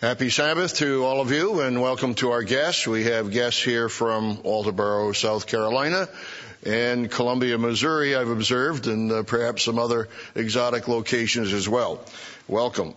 Happy Sabbath to all of you and welcome to our guests. We have guests here from Walterboro, South Carolina and Columbia, Missouri, I've observed, and uh, perhaps some other exotic locations as well. Welcome.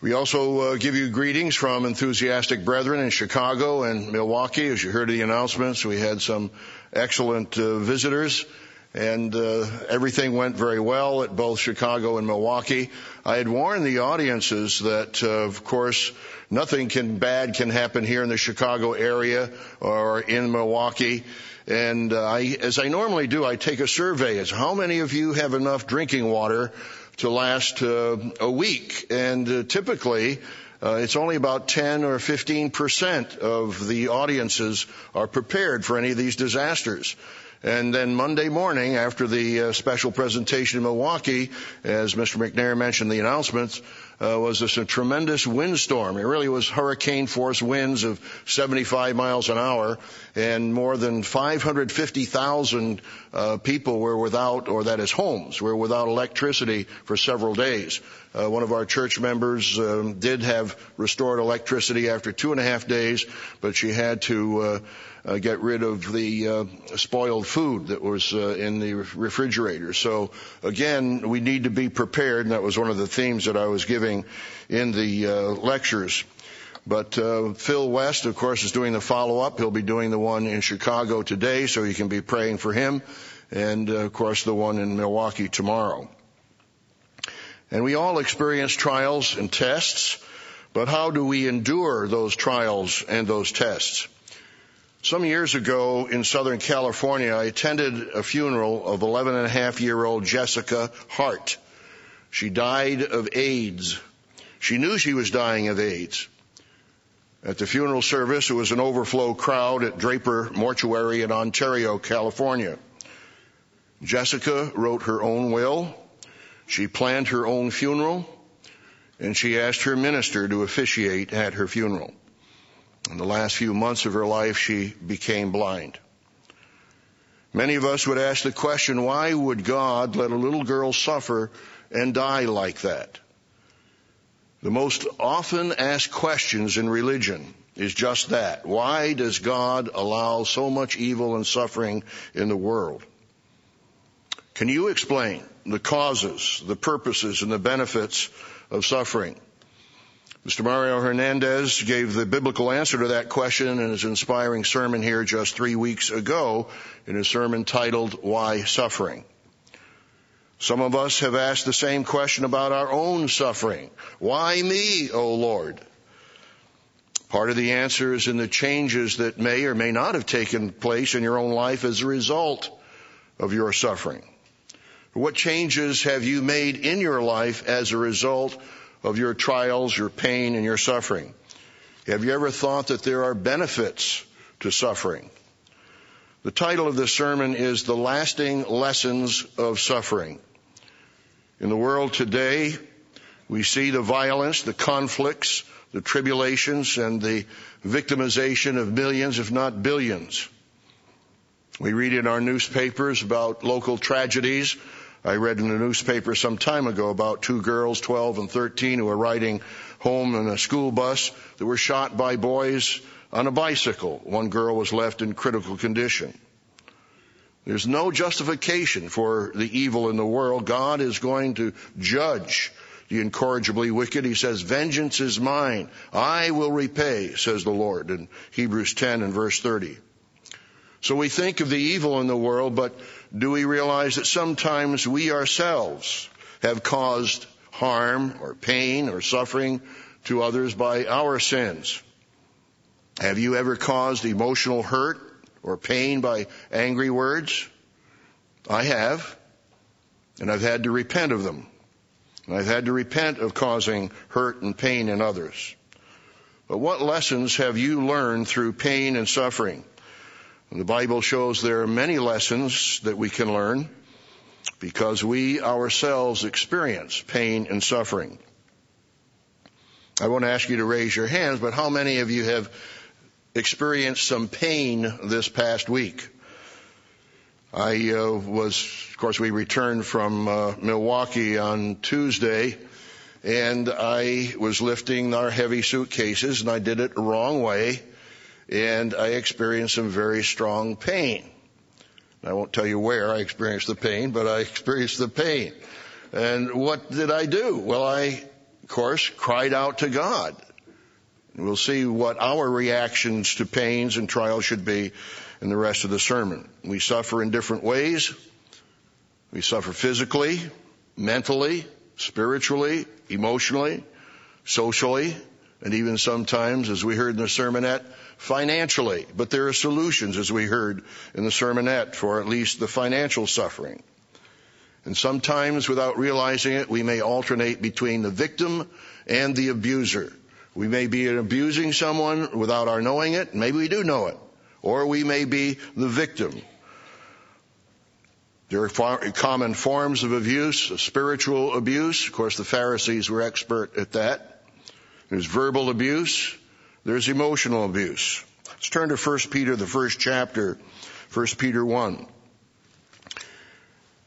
We also uh, give you greetings from enthusiastic brethren in Chicago and Milwaukee. As you heard the announcements, we had some excellent uh, visitors and uh, everything went very well at both Chicago and Milwaukee. I had warned the audiences that, uh, of course, nothing can bad can happen here in the Chicago area or in Milwaukee. And uh, I, as I normally do, I take a survey as how many of you have enough drinking water to last uh, a week, and uh, typically. Uh, it's only about 10 or 15 percent of the audiences are prepared for any of these disasters. And then Monday morning, after the uh, special presentation in Milwaukee, as Mr. McNair mentioned the announcements, uh, was this a tremendous windstorm. It really was hurricane force winds of 75 miles an hour, and more than 550,000 uh, people were without, or that is homes, were without electricity for several days. Uh, one of our church members um, did have restored electricity after two and a half days, but she had to uh, get rid of the uh, spoiled food that was uh, in the refrigerator. So again, we need to be prepared, and that was one of the themes that I was giving in the uh, lectures. But uh, Phil West, of course, is doing the follow-up. He'll be doing the one in Chicago today, so you can be praying for him, and uh, of course the one in Milwaukee tomorrow. And we all experience trials and tests, but how do we endure those trials and those tests? Some years ago in Southern California, I attended a funeral of 11 and a half year old Jessica Hart. She died of AIDS. She knew she was dying of AIDS. At the funeral service, it was an overflow crowd at Draper Mortuary in Ontario, California. Jessica wrote her own will. She planned her own funeral and she asked her minister to officiate at her funeral. In the last few months of her life, she became blind. Many of us would ask the question, why would God let a little girl suffer and die like that? The most often asked questions in religion is just that. Why does God allow so much evil and suffering in the world? Can you explain the causes, the purposes, and the benefits of suffering? Mr. Mario Hernandez gave the biblical answer to that question in his inspiring sermon here just three weeks ago in a sermon titled, Why Suffering? Some of us have asked the same question about our own suffering. Why me, O Lord? Part of the answer is in the changes that may or may not have taken place in your own life as a result of your suffering. What changes have you made in your life as a result of your trials, your pain, and your suffering? Have you ever thought that there are benefits to suffering? The title of this sermon is The Lasting Lessons of Suffering. In the world today, we see the violence, the conflicts, the tribulations, and the victimization of millions, if not billions. We read in our newspapers about local tragedies I read in a newspaper some time ago about two girls, 12 and 13, who were riding home in a school bus that were shot by boys on a bicycle. One girl was left in critical condition. There's no justification for the evil in the world. God is going to judge the incorrigibly wicked. He says, vengeance is mine. I will repay, says the Lord in Hebrews 10 and verse 30. So we think of the evil in the world, but do we realize that sometimes we ourselves have caused harm or pain or suffering to others by our sins? Have you ever caused emotional hurt or pain by angry words? I have. And I've had to repent of them. And I've had to repent of causing hurt and pain in others. But what lessons have you learned through pain and suffering? The Bible shows there are many lessons that we can learn because we ourselves experience pain and suffering. I won't ask you to raise your hands, but how many of you have experienced some pain this past week? I uh, was, of course, we returned from uh, Milwaukee on Tuesday, and I was lifting our heavy suitcases and I did it the wrong way and I experienced some very strong pain. I won't tell you where I experienced the pain, but I experienced the pain. And what did I do? Well, I, of course, cried out to God. We'll see what our reactions to pains and trials should be in the rest of the sermon. We suffer in different ways. We suffer physically, mentally, spiritually, emotionally, socially, and even sometimes, as we heard in the sermonette, financially. But there are solutions, as we heard in the sermonette, for at least the financial suffering. And sometimes, without realizing it, we may alternate between the victim and the abuser. We may be abusing someone without our knowing it. Maybe we do know it. Or we may be the victim. There are common forms of abuse, spiritual abuse. Of course, the Pharisees were expert at that. There's verbal abuse. There's emotional abuse. Let's turn to 1 Peter, the first chapter, 1 Peter 1.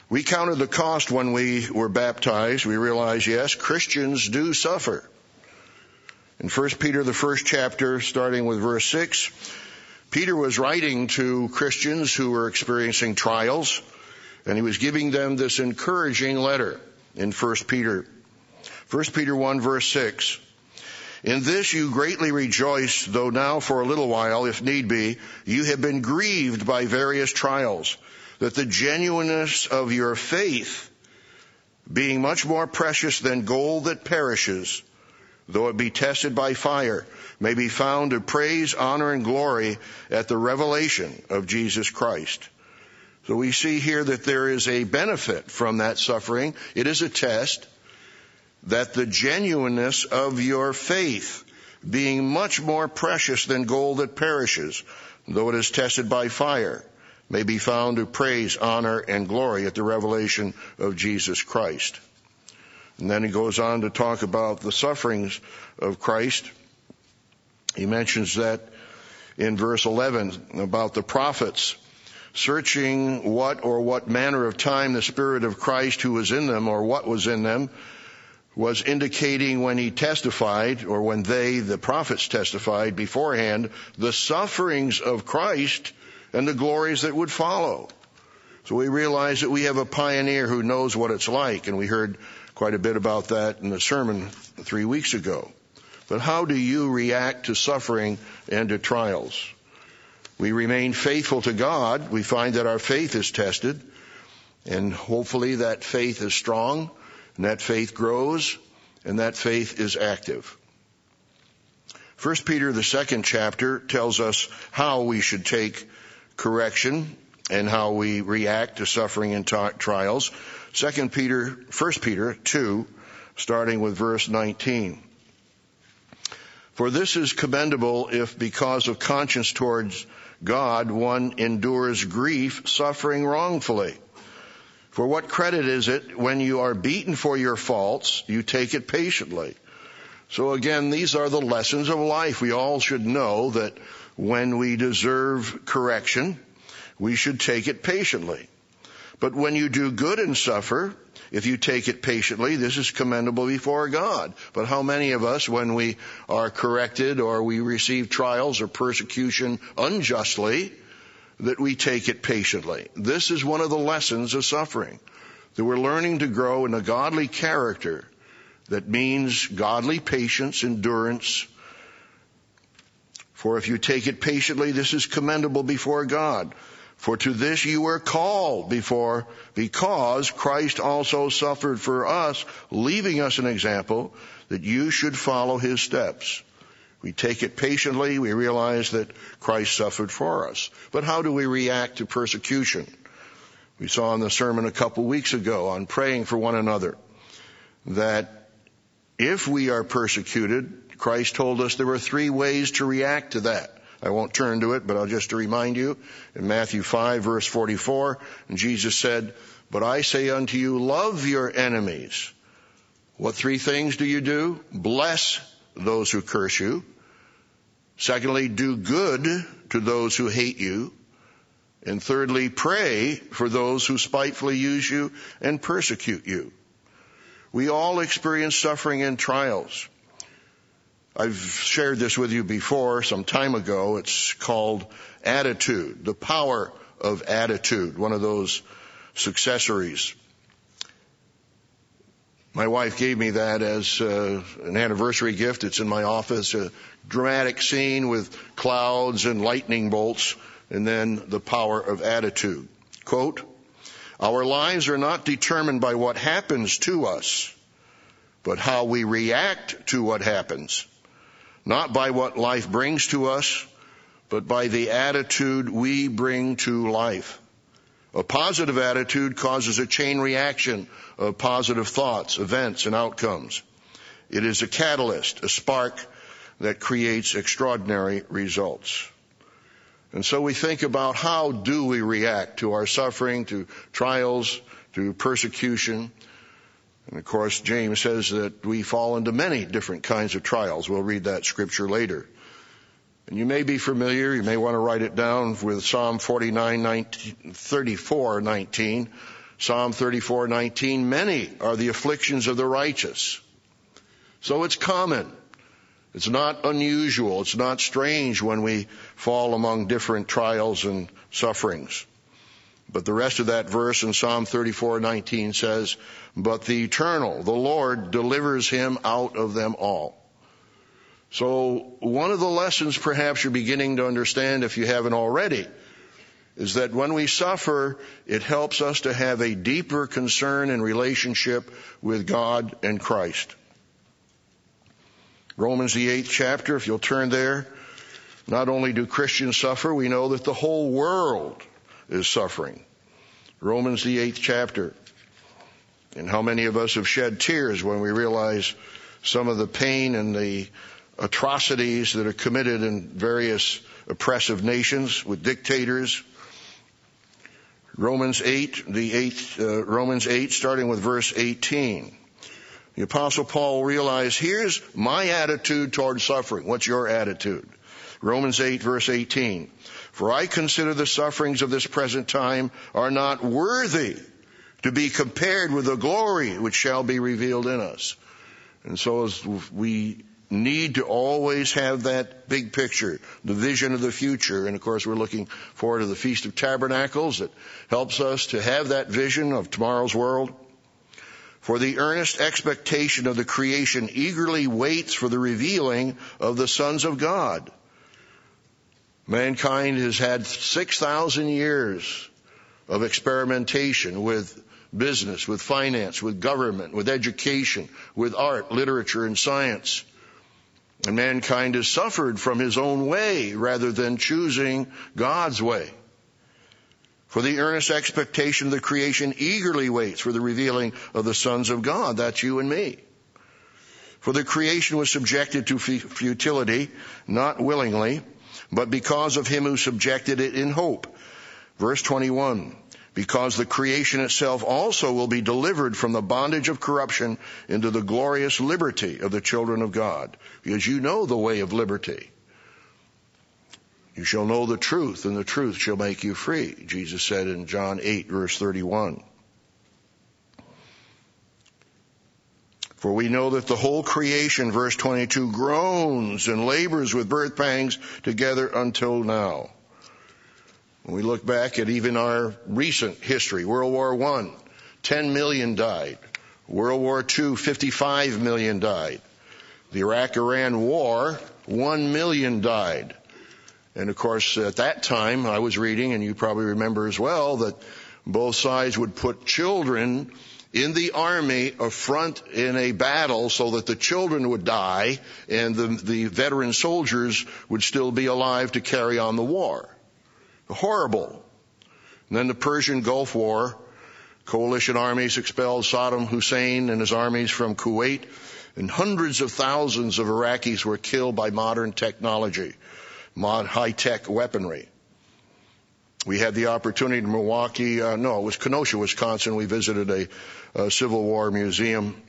We counted the cost when we were baptized. We realized, yes, Christians do suffer. In 1 Peter, the first chapter, starting with verse 6, Peter was writing to Christians who were experiencing trials, and he was giving them this encouraging letter in 1 Peter. 1 Peter 1 verse 6. In this you greatly rejoice, though now for a little while, if need be, you have been grieved by various trials, that the genuineness of your faith, being much more precious than gold that perishes, though it be tested by fire, may be found to praise, honor, and glory at the revelation of Jesus Christ. So we see here that there is a benefit from that suffering. It is a test that the genuineness of your faith, being much more precious than gold that perishes, though it is tested by fire, may be found to praise, honor, and glory at the revelation of Jesus Christ. And then he goes on to talk about the sufferings of Christ. He mentions that in verse 11 about the prophets searching what or what manner of time the Spirit of Christ who was in them or what was in them was indicating when he testified or when they, the prophets testified beforehand, the sufferings of Christ and the glories that would follow. So we realize that we have a pioneer who knows what it's like and we heard quite a bit about that in the sermon three weeks ago. But how do you react to suffering and to trials? We remain faithful to God. We find that our faith is tested and hopefully that faith is strong and that faith grows and that faith is active. First Peter, the second chapter tells us how we should take correction and how we react to suffering and t- trials. Second Peter, First Peter 2, starting with verse 19. For this is commendable if because of conscience towards God one endures grief, suffering wrongfully. For what credit is it when you are beaten for your faults, you take it patiently? So again, these are the lessons of life. We all should know that when we deserve correction, we should take it patiently. But when you do good and suffer, if you take it patiently, this is commendable before God. But how many of us, when we are corrected or we receive trials or persecution unjustly, that we take it patiently? This is one of the lessons of suffering. That we're learning to grow in a godly character that means godly patience, endurance. For if you take it patiently, this is commendable before God. For to this you were called before, because Christ also suffered for us, leaving us an example that you should follow his steps. We take it patiently. We realize that Christ suffered for us. But how do we react to persecution? We saw in the sermon a couple weeks ago on praying for one another that if we are persecuted, Christ told us there were three ways to react to that. I won't turn to it, but I'll just remind you in Matthew 5 verse 44, and Jesus said, but I say unto you, love your enemies. What three things do you do? Bless those who curse you. Secondly, do good to those who hate you. And thirdly, pray for those who spitefully use you and persecute you. We all experience suffering and trials. I've shared this with you before some time ago. It's called attitude, the power of attitude, one of those successories. My wife gave me that as uh, an anniversary gift. It's in my office, a dramatic scene with clouds and lightning bolts, and then the power of attitude. Quote, our lives are not determined by what happens to us, but how we react to what happens. Not by what life brings to us, but by the attitude we bring to life. A positive attitude causes a chain reaction of positive thoughts, events, and outcomes. It is a catalyst, a spark that creates extraordinary results. And so we think about how do we react to our suffering, to trials, to persecution. And of course, James says that we fall into many different kinds of trials. We'll read that scripture later. And you may be familiar, you may want to write it down with Psalm 49, 19, 34, 19. Psalm 34, 19, many are the afflictions of the righteous. So it's common. It's not unusual. It's not strange when we fall among different trials and sufferings. But the rest of that verse in Psalm 34:19 says, "But the eternal, the Lord delivers him out of them all." So one of the lessons perhaps you're beginning to understand if you haven't already is that when we suffer, it helps us to have a deeper concern and relationship with God and Christ. Romans the eighth chapter, if you'll turn there. Not only do Christians suffer, we know that the whole world is suffering. Romans the eighth chapter. And how many of us have shed tears when we realize some of the pain and the atrocities that are committed in various oppressive nations with dictators. Romans 8, the 8th, uh, Romans 8, starting with verse 18. The apostle Paul realized, here's my attitude toward suffering. What's your attitude? Romans 8 verse 18. For I consider the sufferings of this present time are not worthy to be compared with the glory which shall be revealed in us. And so as we need to always have that big picture, the vision of the future. And of course, we're looking forward to the Feast of Tabernacles that helps us to have that vision of tomorrow's world. For the earnest expectation of the creation eagerly waits for the revealing of the sons of God. Mankind has had 6,000 years of experimentation with business, with finance, with government, with education, with art, literature, and science. And mankind has suffered from his own way rather than choosing God's way. For the earnest expectation of the creation eagerly waits for the revealing of the sons of God. That's you and me. For the creation was subjected to futility, not willingly, but because of him who subjected it in hope. Verse 21. Because the creation itself also will be delivered from the bondage of corruption into the glorious liberty of the children of God. Because you know the way of liberty. You shall know the truth, and the truth shall make you free, Jesus said in John 8, verse 31. For we know that the whole creation, verse 22, groans and labors with birth pangs together until now. When we look back at even our recent history, World War I, 10 million died. World War II, 55 million died. The Iraq-Iran war, 1 million died. And of course, at that time, I was reading, and you probably remember as well, that both sides would put children in the army a front in a battle so that the children would die and the, the veteran soldiers would still be alive to carry on the war. Horrible. And then the Persian Gulf War, coalition armies expelled Saddam Hussein and his armies from Kuwait, and hundreds of thousands of Iraqis were killed by modern technology mod high-tech weaponry. We had the opportunity in Milwaukee, uh, no, it was Kenosha, Wisconsin. We visited a, a Civil War museum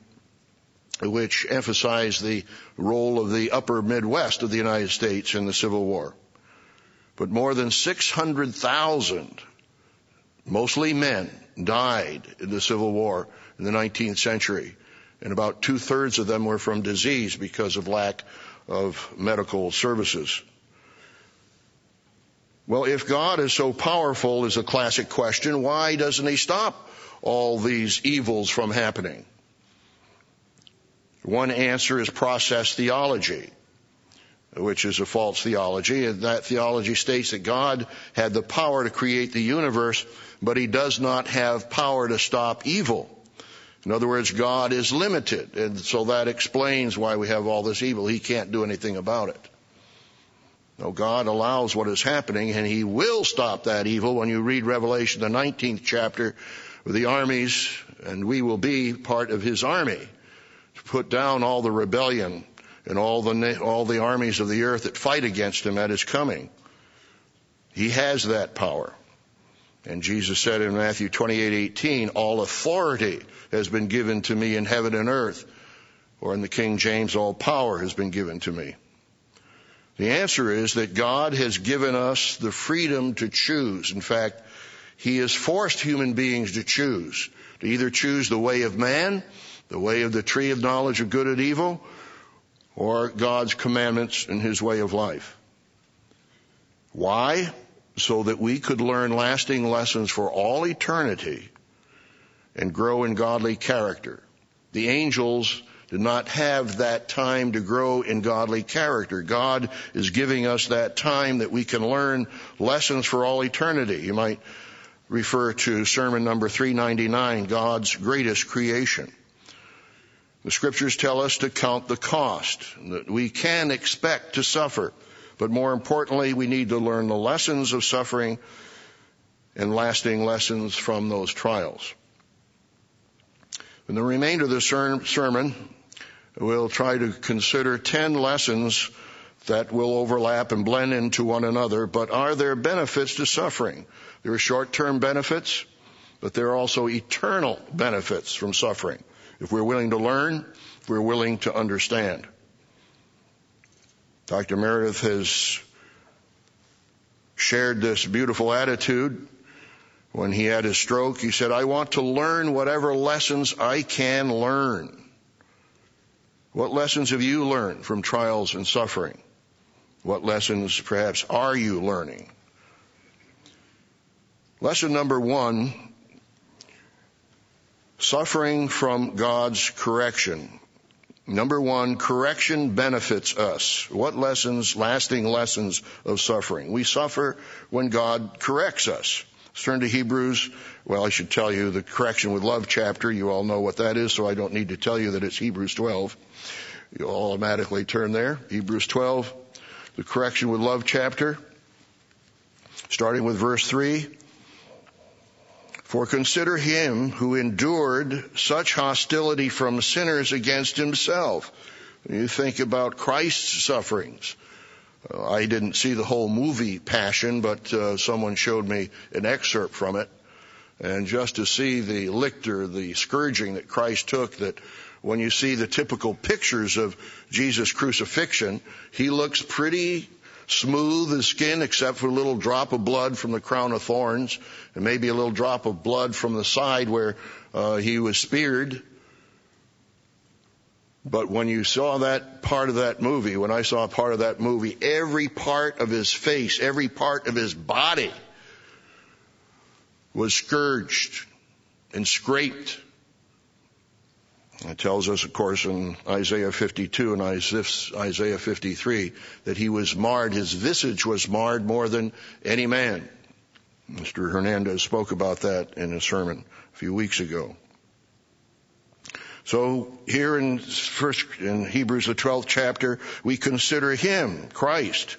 which emphasized the role of the upper Midwest of the United States in the Civil War. But more than 600,000, mostly men, died in the Civil War in the 19th century. and about two thirds of them were from disease because of lack of medical services. Well, if God is so powerful is a classic question, why doesn't he stop all these evils from happening? One answer is process theology, which is a false theology. And that theology states that God had the power to create the universe, but he does not have power to stop evil. In other words, God is limited, and so that explains why we have all this evil. He can't do anything about it. No, God allows what is happening and He will stop that evil when you read Revelation, the 19th chapter, the armies, and we will be part of His army to put down all the rebellion and all the, all the armies of the earth that fight against Him at His coming. He has that power. And Jesus said in Matthew 28:18, all authority has been given to me in heaven and earth. Or in the King James, all power has been given to me. The answer is that God has given us the freedom to choose. In fact, He has forced human beings to choose, to either choose the way of man, the way of the tree of knowledge of good and evil, or God's commandments and His way of life. Why? So that we could learn lasting lessons for all eternity and grow in godly character. The angels did not have that time to grow in godly character. God is giving us that time that we can learn lessons for all eternity. You might refer to sermon number 399, God's greatest creation. The scriptures tell us to count the cost, that we can expect to suffer, but more importantly, we need to learn the lessons of suffering and lasting lessons from those trials. In the remainder of the sermon, we'll try to consider 10 lessons that will overlap and blend into one another, but are there benefits to suffering? There are short-term benefits, but there are also eternal benefits from suffering. If we're willing to learn, if we're willing to understand. Dr. Meredith has shared this beautiful attitude when he had his stroke. He said, I want to learn whatever lessons I can learn. What lessons have you learned from trials and suffering? What lessons perhaps are you learning? Lesson number one, suffering from God's correction. Number one, correction benefits us. What lessons, lasting lessons of suffering? We suffer when God corrects us. Let's turn to Hebrews. Well, I should tell you the correction with love chapter. You all know what that is, so I don't need to tell you that it's Hebrews 12. You'll automatically turn there. Hebrews 12, the correction with love chapter, starting with verse 3. For consider him who endured such hostility from sinners against himself. You think about Christ's sufferings. Uh, I didn't see the whole movie Passion, but uh, someone showed me an excerpt from it. And just to see the lictor, the scourging that Christ took, that when you see the typical pictures of Jesus' crucifixion, he looks pretty smooth as skin except for a little drop of blood from the crown of thorns and maybe a little drop of blood from the side where uh, he was speared. But when you saw that part of that movie, when I saw a part of that movie, every part of his face, every part of his body was scourged and scraped. It tells us, of course, in Isaiah 52 and Isaiah 53 that he was marred, his visage was marred more than any man. Mr. Hernandez spoke about that in a sermon a few weeks ago. So here in first, in Hebrews the 12th chapter, we consider him, Christ,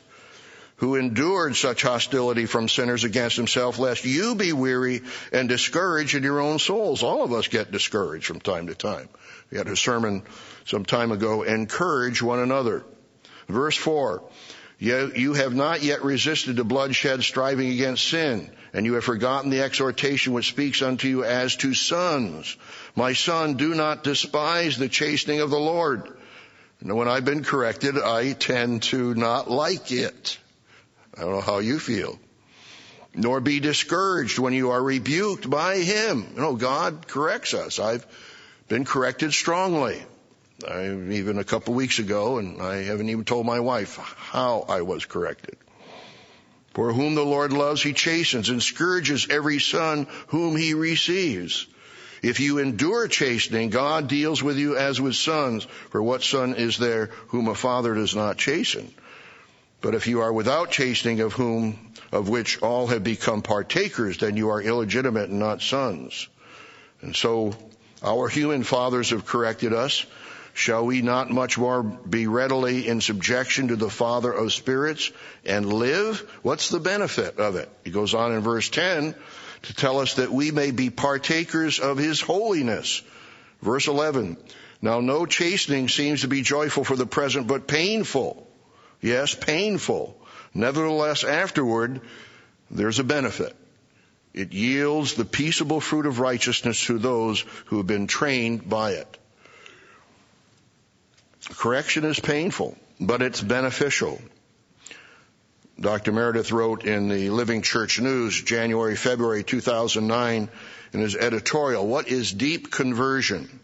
who endured such hostility from sinners against himself, lest you be weary and discouraged in your own souls. All of us get discouraged from time to time. We had a sermon some time ago, encourage one another. Verse 4, you have not yet resisted the bloodshed striving against sin, and you have forgotten the exhortation which speaks unto you as to sons. My son, do not despise the chastening of the Lord. And when I've been corrected, I tend to not like it. I don't know how you feel. Nor be discouraged when you are rebuked by him. You know, God corrects us. I've been corrected strongly. I, even a couple weeks ago, and I haven't even told my wife how I was corrected. For whom the Lord loves, he chastens and scourges every son whom he receives. If you endure chastening, God deals with you as with sons. For what son is there whom a father does not chasten? But if you are without chastening of whom, of which all have become partakers, then you are illegitimate and not sons. And so our human fathers have corrected us. Shall we not much more be readily in subjection to the Father of spirits and live? What's the benefit of it? He goes on in verse 10 to tell us that we may be partakers of His holiness. Verse 11. Now no chastening seems to be joyful for the present, but painful. Yes, painful. Nevertheless, afterward, there's a benefit. It yields the peaceable fruit of righteousness to those who have been trained by it. Correction is painful, but it's beneficial. Dr. Meredith wrote in the Living Church News, January, February 2009, in his editorial, What is deep conversion?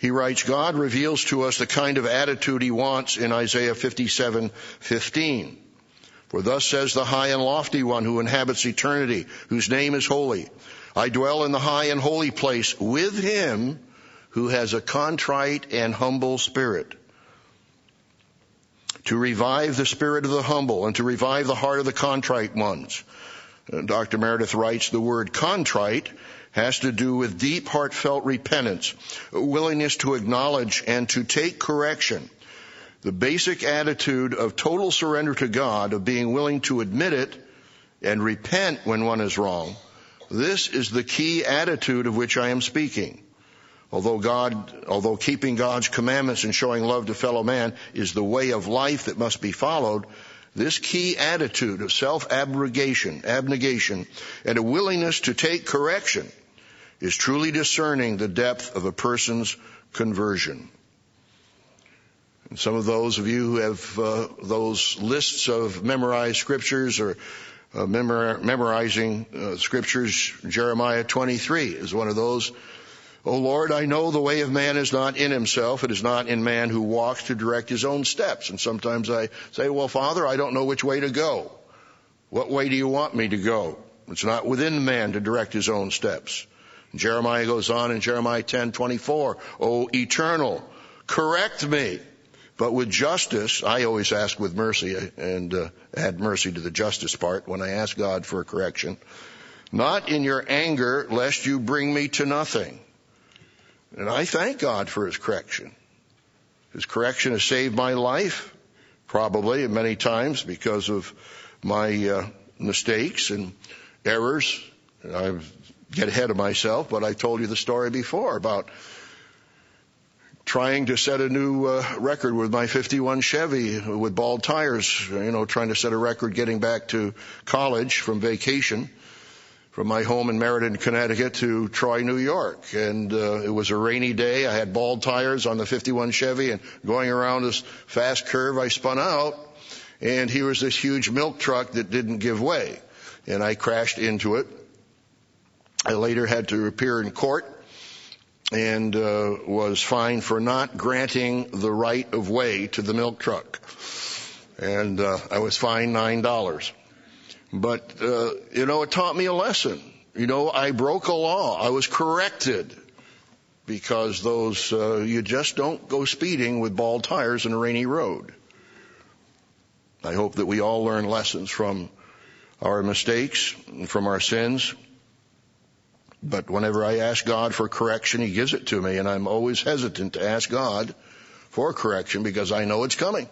He writes, God reveals to us the kind of attitude he wants in Isaiah 57:15. For thus says the high and lofty one who inhabits eternity, whose name is holy. I dwell in the high and holy place with him who has a contrite and humble spirit. To revive the spirit of the humble and to revive the heart of the contrite ones. Uh, Dr. Meredith writes the word contrite has to do with deep heartfelt repentance, willingness to acknowledge and to take correction. The basic attitude of total surrender to God, of being willing to admit it and repent when one is wrong. This is the key attitude of which I am speaking. Although God, although keeping God's commandments and showing love to fellow man is the way of life that must be followed, this key attitude of self-abrogation, abnegation, and a willingness to take correction is truly discerning the depth of a person's conversion. And some of those of you who have uh, those lists of memorized scriptures or uh, memor- memorizing uh, scriptures, Jeremiah 23 is one of those O Lord, I know the way of man is not in himself. It is not in man who walks to direct his own steps. And sometimes I say, well, Father, I don't know which way to go. What way do you want me to go? It's not within man to direct his own steps. Jeremiah goes on in Jeremiah 10:24, "O eternal, correct me, but with justice." I always ask with mercy and uh, add mercy to the justice part when I ask God for a correction. Not in your anger, lest you bring me to nothing. And I thank God for His correction. His correction has saved my life, probably many times because of my uh, mistakes and errors. I get ahead of myself, but I told you the story before about trying to set a new uh, record with my 51 Chevy with bald tires, you know, trying to set a record getting back to college from vacation from my home in Meriden, Connecticut to Troy, New York. And uh, it was a rainy day. I had bald tires on the 51 Chevy and going around this fast curve, I spun out and here was this huge milk truck that didn't give way. And I crashed into it. I later had to appear in court and uh, was fined for not granting the right of way to the milk truck. And uh, I was fined nine dollars. But, uh, you know, it taught me a lesson. You know, I broke a law. I was corrected because those, uh, you just don't go speeding with bald tires in a rainy road. I hope that we all learn lessons from our mistakes and from our sins. But whenever I ask God for correction, He gives it to me, and I'm always hesitant to ask God for correction because I know it's coming.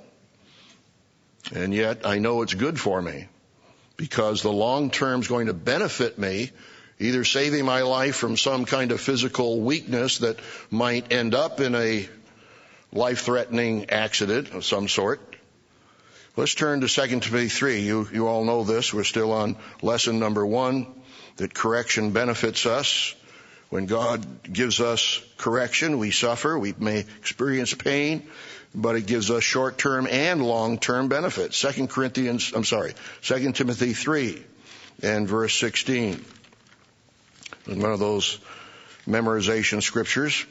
And yet I know it's good for me because the long term is going to benefit me, either saving my life from some kind of physical weakness that might end up in a life threatening accident of some sort. Let's turn to 2 Timothy 3. You, you all know this. We're still on lesson number one, that correction benefits us. When God gives us correction, we suffer, we may experience pain, but it gives us short-term and long-term benefits. Second Corinthians, I'm sorry, Second Timothy 3 and verse 16. One of those memorization scriptures.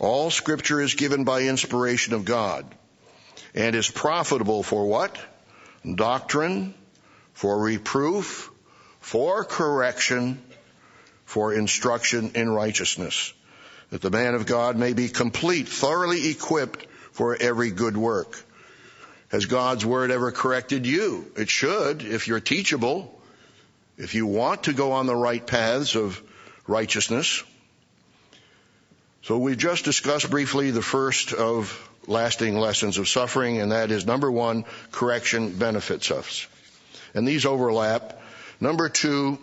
All scripture is given by inspiration of God and is profitable for what? Doctrine, for reproof, for correction, for instruction in righteousness, that the man of God may be complete, thoroughly equipped for every good work. Has God's word ever corrected you? It should, if you're teachable, if you want to go on the right paths of righteousness. So we just discussed briefly the first of lasting lessons of suffering, and that is number one, correction benefits us. And these overlap. Number two,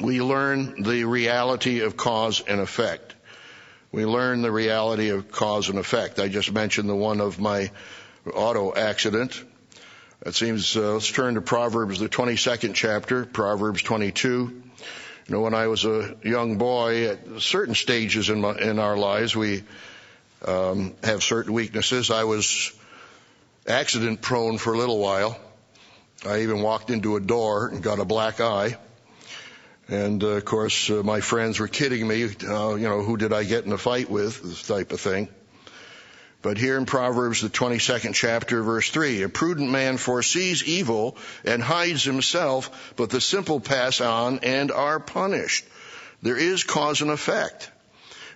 we learn the reality of cause and effect. We learn the reality of cause and effect. I just mentioned the one of my auto accident. It seems, uh, let's turn to Proverbs, the 22nd chapter, Proverbs 22. You know, when I was a young boy, at certain stages in, my, in our lives, we um, have certain weaknesses. I was accident prone for a little while. I even walked into a door and got a black eye. And uh, of course, uh, my friends were kidding me. Uh, you know, who did I get in a fight with? This type of thing. But here in Proverbs, the 22nd chapter, verse 3, a prudent man foresees evil and hides himself, but the simple pass on and are punished. There is cause and effect.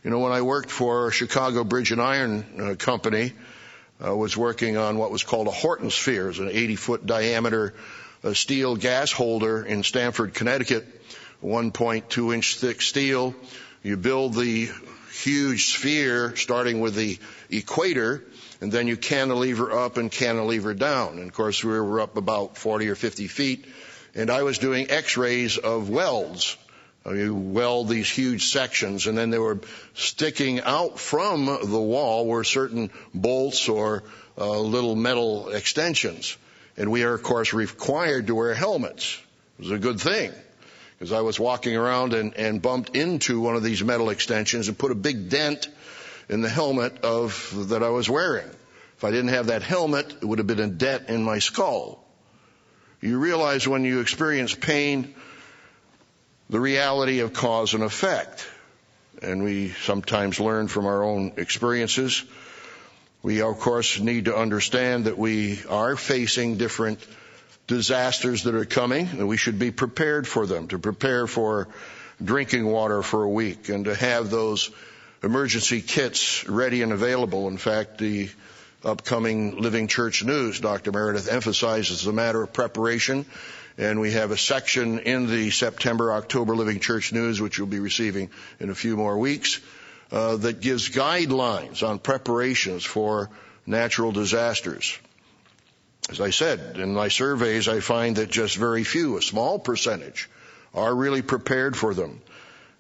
You know, when I worked for Chicago Bridge and Iron uh, Company, I was working on what was called a Horton sphere, an 80 foot diameter uh, steel gas holder in Stamford, Connecticut, 1.2 inch thick steel. You build the huge sphere starting with the equator and then you cantilever up and cantilever down. And of course we were up about 40 or 50 feet and I was doing x-rays of welds you weld these huge sections and then they were sticking out from the wall were certain bolts or uh, little metal extensions. And we are of course required to wear helmets. It was a good thing because I was walking around and, and bumped into one of these metal extensions and put a big dent in the helmet of that I was wearing. If I didn't have that helmet, it would have been a dent in my skull. You realize when you experience pain, the reality of cause and effect. And we sometimes learn from our own experiences. We of course need to understand that we are facing different disasters that are coming and we should be prepared for them, to prepare for drinking water for a week and to have those emergency kits ready and available. In fact, the upcoming Living Church News, Dr. Meredith emphasizes the matter of preparation and we have a section in the September October Living Church News, which you'll be receiving in a few more weeks, uh, that gives guidelines on preparations for natural disasters. As I said, in my surveys, I find that just very few, a small percentage, are really prepared for them.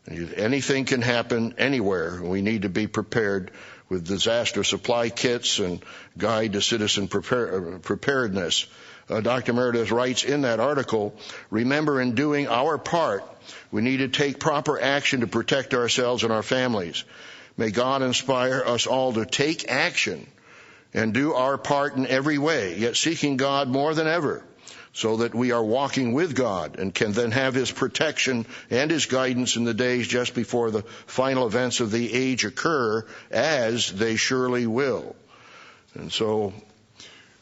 Anything can happen anywhere. We need to be prepared with disaster supply kits and guide to citizen prepare, uh, preparedness uh, Dr. Meredith writes in that article, remember in doing our part, we need to take proper action to protect ourselves and our families. May God inspire us all to take action and do our part in every way, yet seeking God more than ever, so that we are walking with God and can then have His protection and His guidance in the days just before the final events of the age occur, as they surely will. And so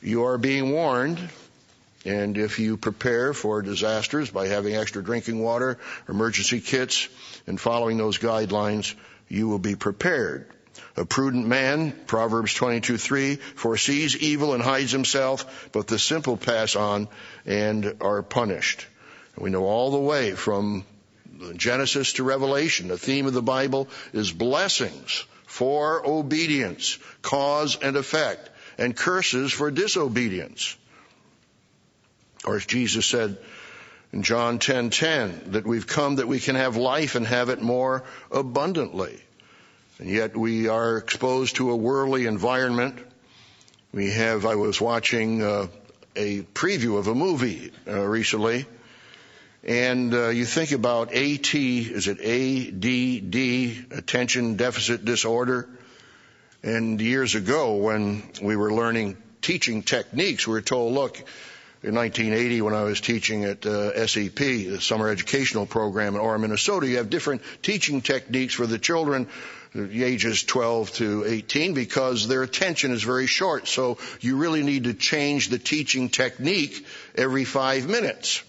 you are being warned and if you prepare for disasters by having extra drinking water, emergency kits, and following those guidelines, you will be prepared. A prudent man, Proverbs 22:3, foresees evil and hides himself, but the simple pass on and are punished. We know all the way from Genesis to Revelation, the theme of the Bible is blessings for obedience, cause and effect, and curses for disobedience. Or as Jesus said in John 10:10, 10, 10, that we've come that we can have life and have it more abundantly. And yet we are exposed to a worldly environment. We have, I was watching uh, a preview of a movie uh, recently, and uh, you think about AT, is it ADD, attention deficit disorder? And years ago when we were learning teaching techniques, we were told, look, in 1980 when I was teaching at uh, SEP, the summer educational program in Orem, Minnesota. You have different teaching techniques for the children the ages 12 to 18 because their attention is very short. So you really need to change the teaching technique every five minutes.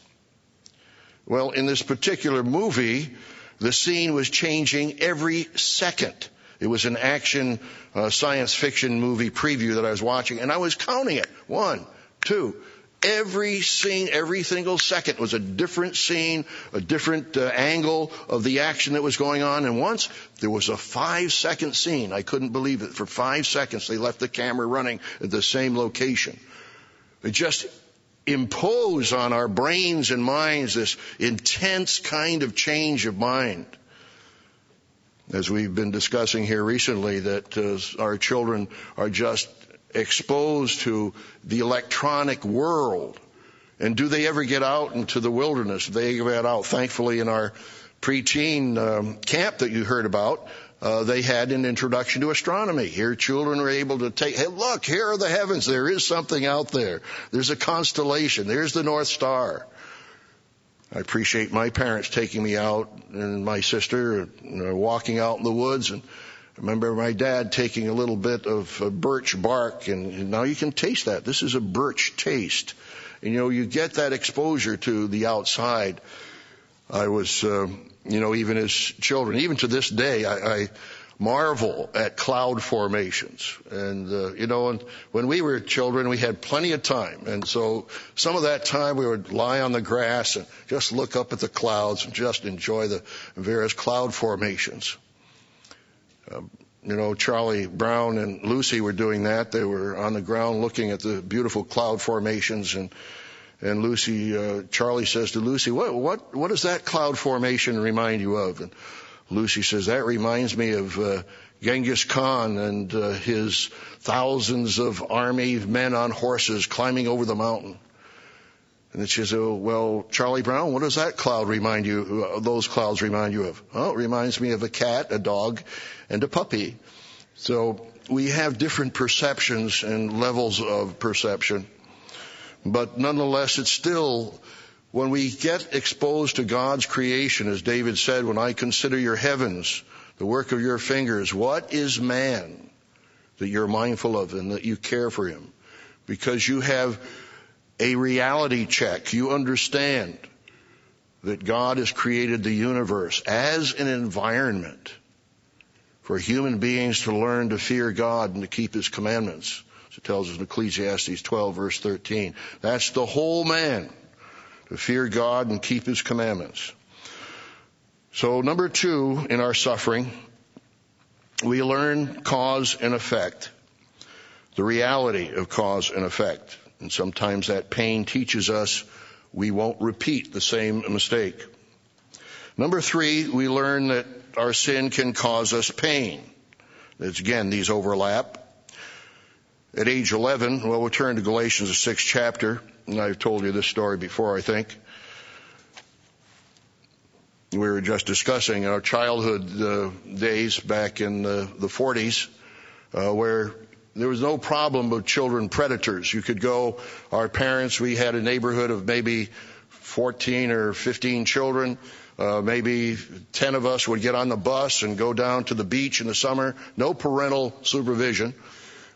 Well, in this particular movie, the scene was changing every second. It was an action uh, science fiction movie preview that I was watching, and I was counting it. One, two, Every scene, every single second was a different scene, a different uh, angle of the action that was going on. And once there was a five second scene. I couldn't believe it. For five seconds, they left the camera running at the same location. It just impose on our brains and minds this intense kind of change of mind. As we've been discussing here recently, that uh, our children are just exposed to the electronic world. And do they ever get out into the wilderness? They get out. Thankfully, in our preteen um, camp that you heard about, uh, they had an introduction to astronomy. Here, children were able to take, hey, look, here are the heavens. There is something out there. There's a constellation. There's the North Star. I appreciate my parents taking me out and my sister you know, walking out in the woods and remember my dad taking a little bit of uh, birch bark, and, now you can taste that. This is a birch taste. And, you know, you get that exposure to the outside. I was, uh, you know, even as children, even to this day, I, I marvel at cloud formations. And, uh, you know, and when we were children, we had plenty of time. And so some of that time we would lie on the grass and just look up at the clouds and just enjoy the various cloud formations. You know, Charlie Brown and Lucy were doing that. They were on the ground looking at the beautiful cloud formations and and Lucy, uh, Charlie says to Lucy, what, what, what does that cloud formation remind you of? And Lucy says, that reminds me of, uh, Genghis Khan and uh, his thousands of army men on horses climbing over the mountain. And then she says, oh, well, Charlie Brown, what does that cloud remind you, uh, those clouds remind you of? Oh, it reminds me of a cat, a dog, and a puppy. So we have different perceptions and levels of perception. But nonetheless, it's still, when we get exposed to God's creation, as David said, when I consider your heavens, the work of your fingers, what is man that you're mindful of and that you care for him? Because you have a reality check. You understand that God has created the universe as an environment for human beings to learn to fear God and to keep His commandments. As it tells us in Ecclesiastes 12 verse 13. That's the whole man, to fear God and keep His commandments. So number two in our suffering, we learn cause and effect. The reality of cause and effect. And sometimes that pain teaches us we won't repeat the same mistake. Number three, we learn that our sin can cause us pain. It's again, these overlap. At age 11, well, we'll turn to Galatians, the sixth chapter, and I've told you this story before, I think. We were just discussing our childhood uh, days back in the, the 40s, uh, where there was no problem with children predators. You could go, our parents, we had a neighborhood of maybe 14 or 15 children. Uh, maybe 10 of us would get on the bus and go down to the beach in the summer. No parental supervision.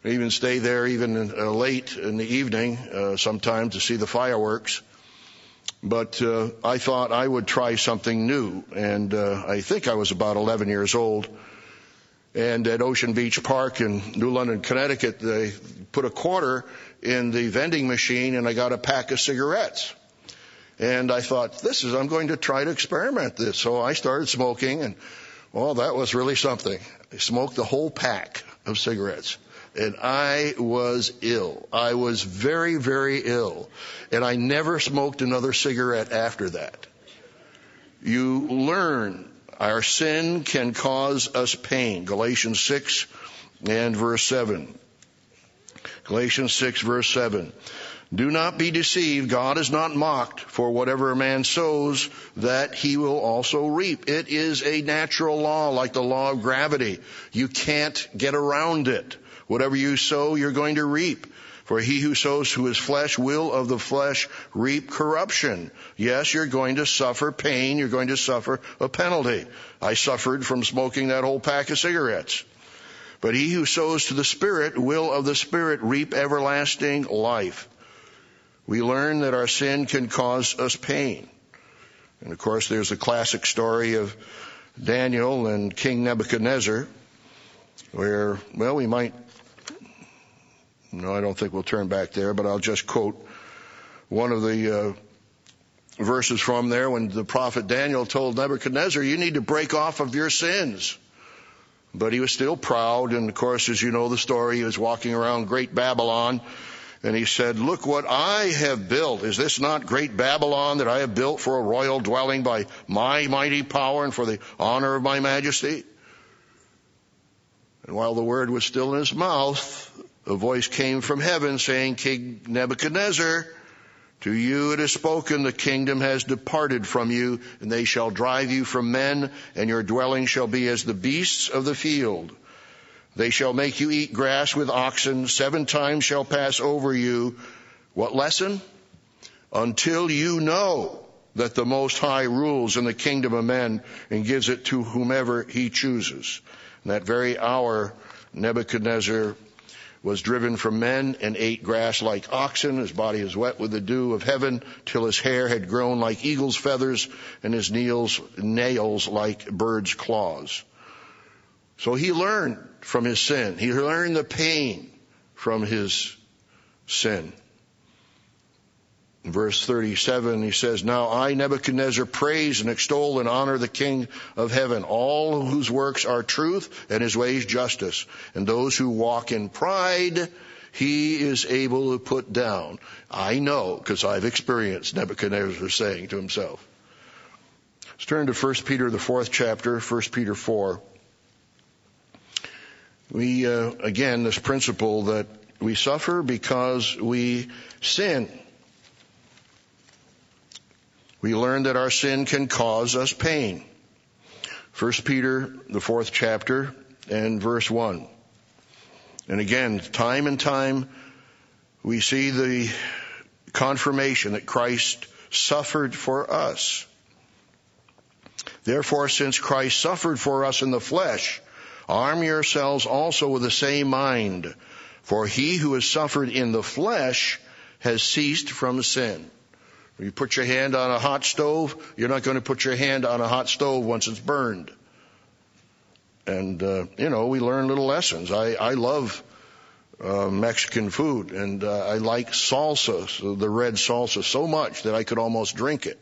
We even stay there even in, uh, late in the evening, uh, sometimes to see the fireworks. But uh, I thought I would try something new, and uh, I think I was about 11 years old and at Ocean Beach Park in New London, Connecticut, they put a quarter in the vending machine and I got a pack of cigarettes. And I thought, this is, I'm going to try to experiment this. So I started smoking and, well, that was really something. I smoked the whole pack of cigarettes. And I was ill. I was very, very ill. And I never smoked another cigarette after that. You learn our sin can cause us pain. Galatians 6 and verse 7. Galatians 6 verse 7. Do not be deceived. God is not mocked for whatever a man sows that he will also reap. It is a natural law like the law of gravity. You can't get around it. Whatever you sow, you're going to reap. For he who sows to his flesh will of the flesh reap corruption. Yes, you're going to suffer pain. You're going to suffer a penalty. I suffered from smoking that whole pack of cigarettes. But he who sows to the Spirit will of the Spirit reap everlasting life. We learn that our sin can cause us pain. And of course, there's a classic story of Daniel and King Nebuchadnezzar where, well, we might no, I don't think we'll turn back there, but I'll just quote one of the uh, verses from there when the prophet Daniel told Nebuchadnezzar, you need to break off of your sins. But he was still proud, and of course, as you know the story, he was walking around great Babylon, and he said, look what I have built. Is this not great Babylon that I have built for a royal dwelling by my mighty power and for the honor of my majesty? And while the word was still in his mouth, a voice came from heaven saying, King Nebuchadnezzar, to you it is spoken, the kingdom has departed from you, and they shall drive you from men, and your dwelling shall be as the beasts of the field. They shall make you eat grass with oxen, seven times shall pass over you. What lesson? Until you know that the Most High rules in the kingdom of men and gives it to whomever he chooses. In that very hour, Nebuchadnezzar was driven from men and ate grass like oxen. His body was wet with the dew of heaven till his hair had grown like eagle's feathers and his nails, nails like bird's claws. So he learned from his sin. He learned the pain from his sin. Verse 37, he says, Now I, Nebuchadnezzar, praise and extol and honor the King of heaven, all whose works are truth and his ways justice. And those who walk in pride, he is able to put down. I know, because I've experienced Nebuchadnezzar saying to himself. Let's turn to 1 Peter, the fourth chapter, 1 Peter 4. We, uh, again, this principle that we suffer because we sin. We learn that our sin can cause us pain. First Peter, the fourth chapter and verse one. And again, time and time, we see the confirmation that Christ suffered for us. Therefore, since Christ suffered for us in the flesh, arm yourselves also with the same mind. For he who has suffered in the flesh has ceased from sin. When you put your hand on a hot stove, you're not going to put your hand on a hot stove once it's burned. And, uh, you know, we learn little lessons. I, I love uh, Mexican food and uh, I like salsa, the red salsa, so much that I could almost drink it.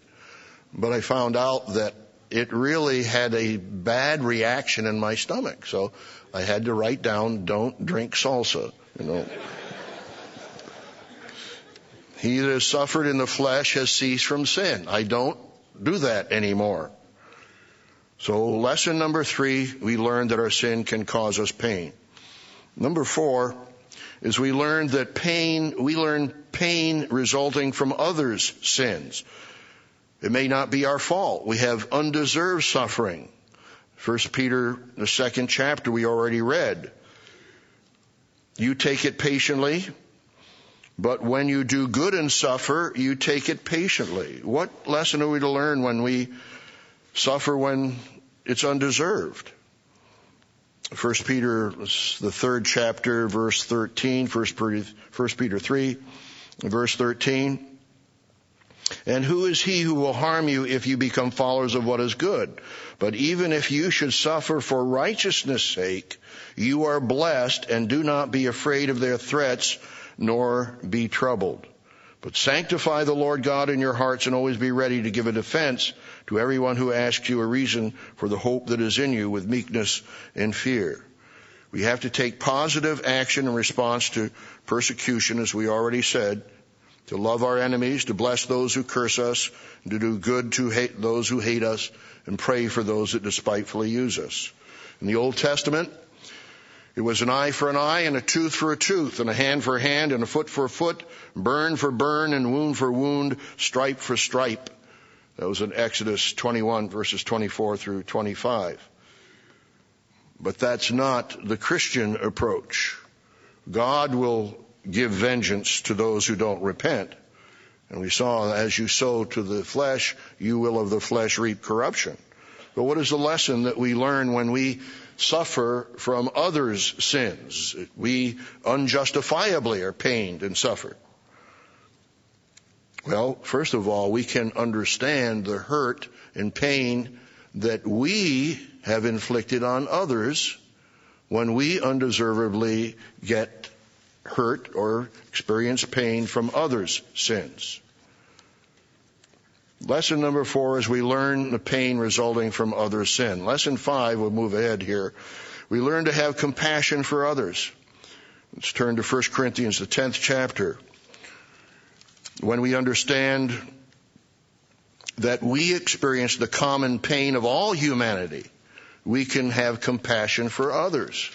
But I found out that it really had a bad reaction in my stomach. So I had to write down, don't drink salsa, you know. He that has suffered in the flesh has ceased from sin. I don't do that anymore. So lesson number three, we learned that our sin can cause us pain. Number four is we learned that pain, we learn pain resulting from others' sins. It may not be our fault. We have undeserved suffering. First Peter, the second chapter we already read. You take it patiently, but when you do good and suffer, you take it patiently. What lesson are we to learn when we suffer when it's undeserved? First Peter, the third chapter, verse 13, First Peter 3, verse 13. And who is he who will harm you if you become followers of what is good? But even if you should suffer for righteousness sake, you are blessed and do not be afraid of their threats nor be troubled. But sanctify the Lord God in your hearts and always be ready to give a defense to everyone who asks you a reason for the hope that is in you with meekness and fear. We have to take positive action in response to persecution, as we already said, to love our enemies, to bless those who curse us, to do good to those who hate us, and pray for those that despitefully use us. In the Old Testament, it was an eye for an eye and a tooth for a tooth and a hand for a hand and a foot for a foot, burn for burn and wound for wound, stripe for stripe. That was in Exodus 21 verses 24 through 25. But that's not the Christian approach. God will give vengeance to those who don't repent. And we saw, as you sow to the flesh, you will of the flesh reap corruption. But what is the lesson that we learn when we suffer from others' sins? We unjustifiably are pained and suffer. Well, first of all, we can understand the hurt and pain that we have inflicted on others when we undeservedly get hurt or experience pain from others' sins. Lesson number four is we learn the pain resulting from other sin. Lesson five, we'll move ahead here. We learn to have compassion for others. Let's turn to 1 Corinthians, the 10th chapter. When we understand that we experience the common pain of all humanity, we can have compassion for others.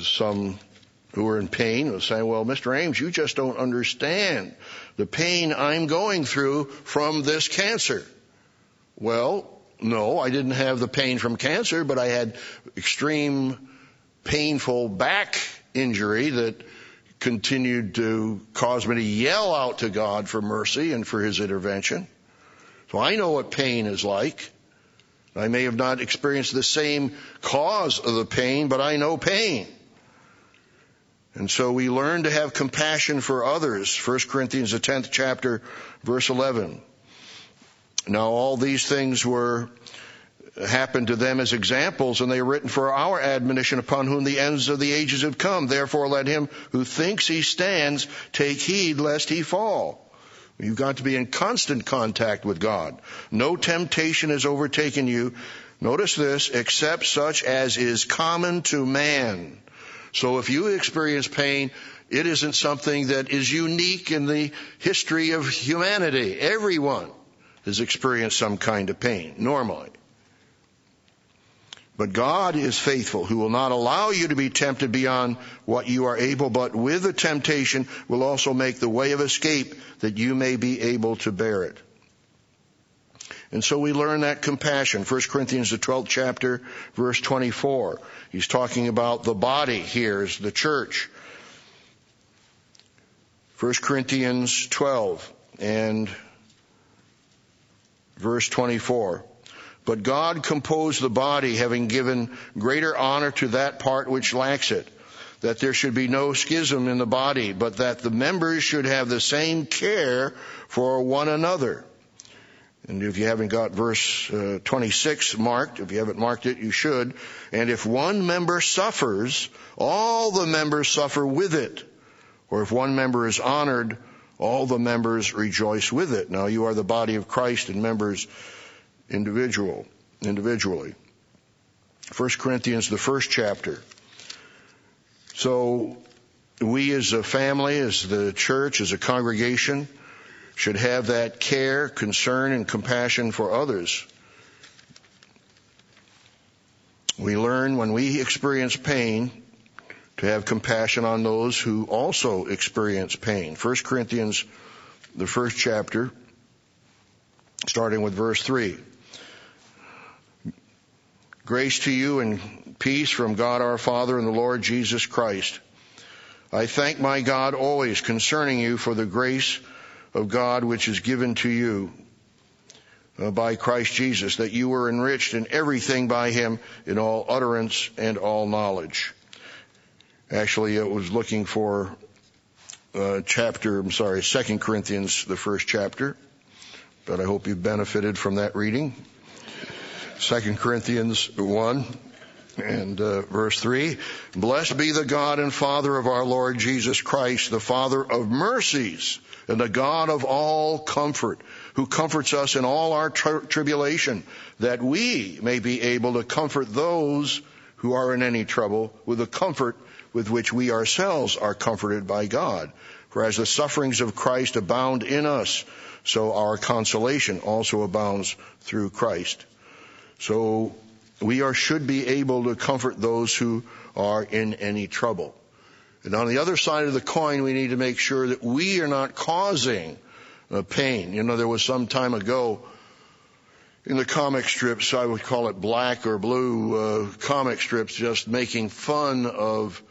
Some who are in pain will say, well, Mr. Ames, you just don't understand the pain I'm going through from this cancer. Well, no, I didn't have the pain from cancer, but I had extreme painful back injury that continued to cause me to yell out to God for mercy and for His intervention. So I know what pain is like. I may have not experienced the same cause of the pain, but I know pain. And so we learn to have compassion for others. 1 Corinthians, the 10th chapter, verse 11. Now all these things were happened to them as examples, and they are written for our admonition upon whom the ends of the ages have come. Therefore let him who thinks he stands take heed lest he fall. You've got to be in constant contact with God. No temptation has overtaken you. Notice this, except such as is common to man. So if you experience pain, it isn't something that is unique in the history of humanity. Everyone has experienced some kind of pain, normally. But God is faithful, who will not allow you to be tempted beyond what you are able, but with the temptation will also make the way of escape that you may be able to bear it. And so we learn that compassion. 1 Corinthians, the 12th chapter, verse 24. He's talking about the body here is the church. 1 Corinthians 12 and verse 24. But God composed the body, having given greater honor to that part which lacks it, that there should be no schism in the body, but that the members should have the same care for one another. And if you haven't got verse uh, 26 marked, if you haven't marked it, you should. And if one member suffers, all the members suffer with it. Or if one member is honored, all the members rejoice with it. Now you are the body of Christ and members individual, individually. 1 Corinthians, the first chapter. So we as a family, as the church, as a congregation, should have that care, concern, and compassion for others. We learn when we experience pain to have compassion on those who also experience pain. 1 Corinthians, the first chapter, starting with verse 3. Grace to you and peace from God our Father and the Lord Jesus Christ. I thank my God always concerning you for the grace of God which is given to you uh, by Christ Jesus, that you were enriched in everything by him in all utterance and all knowledge. Actually, it was looking for uh, chapter, I'm sorry, Second Corinthians, the first chapter, but I hope you benefited from that reading. Second Corinthians 1 and uh, verse 3 blessed be the god and father of our lord jesus christ the father of mercies and the God of all comfort, who comforts us in all our tri- tribulation, that we may be able to comfort those who are in any trouble with the comfort with which we ourselves are comforted by God. For as the sufferings of Christ abound in us, so our consolation also abounds through Christ. So we are, should be able to comfort those who are in any trouble. And on the other side of the coin, we need to make sure that we are not causing uh, pain. You know, there was some time ago in the comic strips, I would call it black or blue uh, comic strips, just making fun of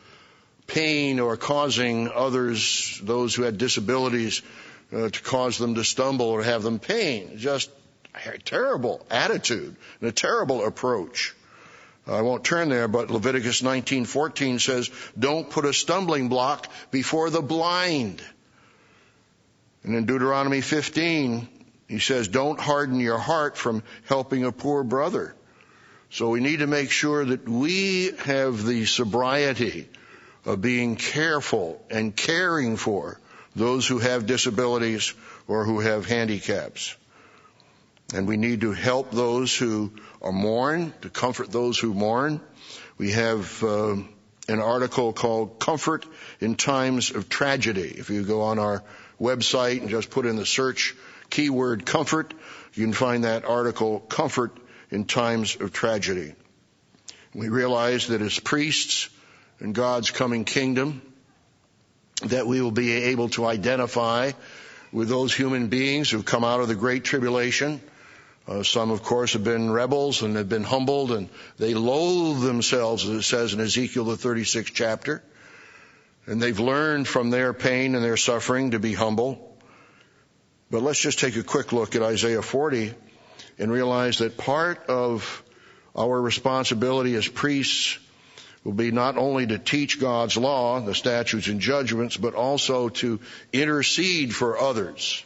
pain or causing others, those who had disabilities, uh, to cause them to stumble or have them pain. Just a terrible attitude and a terrible approach. I won't turn there, but Leviticus 19:14 says, "Don't put a stumbling block before the blind." And in Deuteronomy 15, he says, "Don't harden your heart from helping a poor brother." So we need to make sure that we have the sobriety of being careful and caring for those who have disabilities or who have handicaps. And we need to help those who are mourn, to comfort those who mourn. We have uh, an article called Comfort in Times of Tragedy. If you go on our website and just put in the search keyword comfort, you can find that article, Comfort in Times of Tragedy. We realize that as priests in God's coming kingdom, that we will be able to identify with those human beings who come out of the Great Tribulation. Uh, some, of course, have been rebels and have been humbled, and they loathe themselves, as it says in Ezekiel the 36th chapter. And they've learned from their pain and their suffering to be humble. But let's just take a quick look at Isaiah 40 and realize that part of our responsibility as priests will be not only to teach God's law, the statutes and judgments, but also to intercede for others.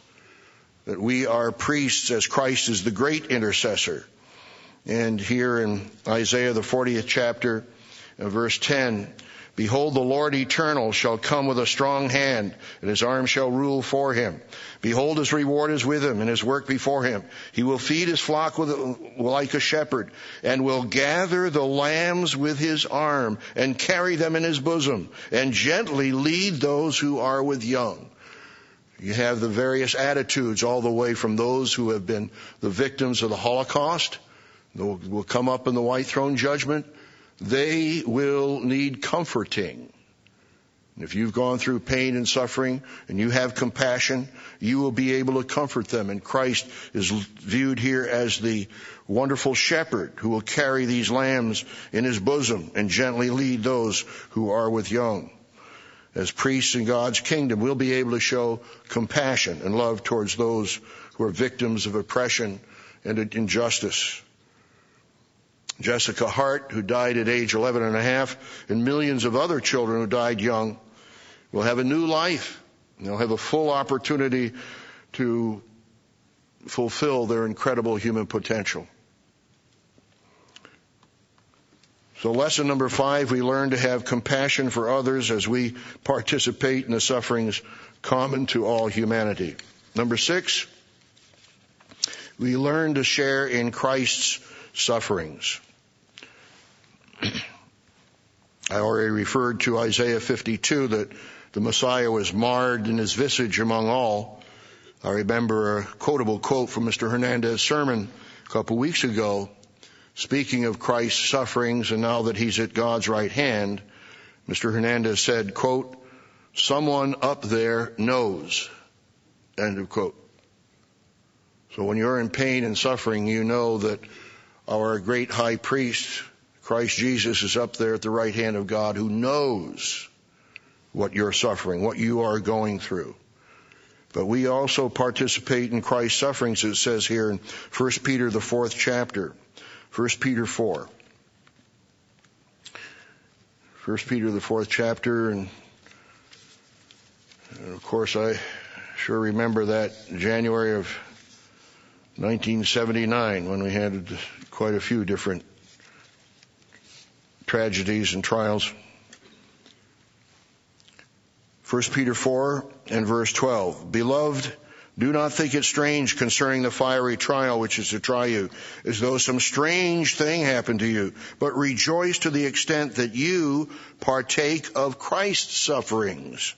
That we are priests as Christ is the great intercessor. And here in Isaiah the 40th chapter, uh, verse 10, Behold, the Lord eternal shall come with a strong hand, and his arm shall rule for him. Behold, his reward is with him, and his work before him. He will feed his flock with, like a shepherd, and will gather the lambs with his arm, and carry them in his bosom, and gently lead those who are with young. You have the various attitudes all the way from those who have been the victims of the Holocaust, who will come up in the white throne judgment, they will need comforting. If you've gone through pain and suffering and you have compassion, you will be able to comfort them. And Christ is viewed here as the wonderful shepherd who will carry these lambs in his bosom and gently lead those who are with young. As priests in God's kingdom, we'll be able to show compassion and love towards those who are victims of oppression and injustice. Jessica Hart, who died at age 11 and a half, and millions of other children who died young will have a new life. They'll have a full opportunity to fulfill their incredible human potential. So lesson number five, we learn to have compassion for others as we participate in the sufferings common to all humanity. Number six, we learn to share in Christ's sufferings. I already referred to Isaiah 52 that the Messiah was marred in his visage among all. I remember a quotable quote from Mr. Hernandez's sermon a couple weeks ago, speaking of Christ's sufferings and now that he's at God's right hand. Mr. Hernandez said, quote, someone up there knows, end of quote. So when you're in pain and suffering, you know that our great high priest Christ Jesus is up there at the right hand of God who knows what you're suffering, what you are going through. But we also participate in Christ's sufferings, it says here in 1 Peter, the fourth chapter. 1 Peter 4. 1 Peter, the fourth chapter, and, and of course I sure remember that January of 1979 when we had quite a few different tragedies and trials. 1 Peter 4 and verse 12. Beloved, do not think it strange concerning the fiery trial which is to try you, as though some strange thing happened to you, but rejoice to the extent that you partake of Christ's sufferings,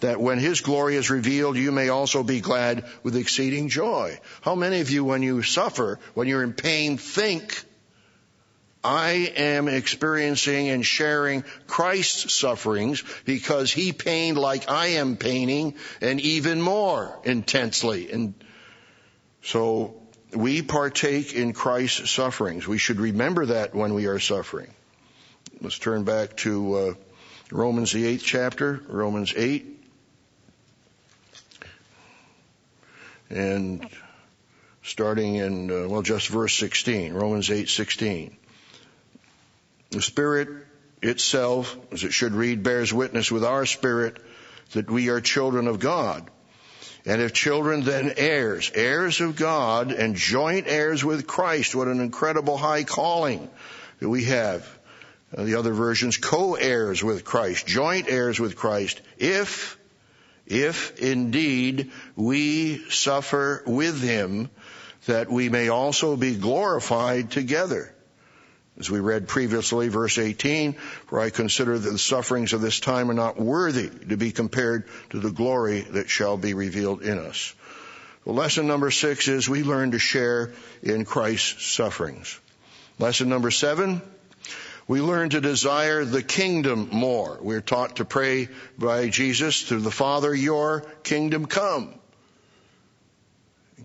that when his glory is revealed, you may also be glad with exceeding joy. How many of you, when you suffer, when you're in pain, think I am experiencing and sharing Christ's sufferings because he pained like I am paining and even more intensely. And so we partake in Christ's sufferings. We should remember that when we are suffering. Let's turn back to uh, Romans, the eighth chapter, Romans 8. And starting in, uh, well, just verse 16, Romans 8, 16. The Spirit itself, as it should read, bears witness with our spirit that we are children of God. And if children, then heirs, heirs of God and joint heirs with Christ. What an incredible high calling that we have. Uh, the other versions, co-heirs with Christ, joint heirs with Christ, if, if indeed we suffer with him, that we may also be glorified together. As we read previously, verse 18, for I consider that the sufferings of this time are not worthy to be compared to the glory that shall be revealed in us. Well, lesson number six is we learn to share in Christ's sufferings. Lesson number seven, we learn to desire the kingdom more. We're taught to pray by Jesus to the Father, your kingdom come.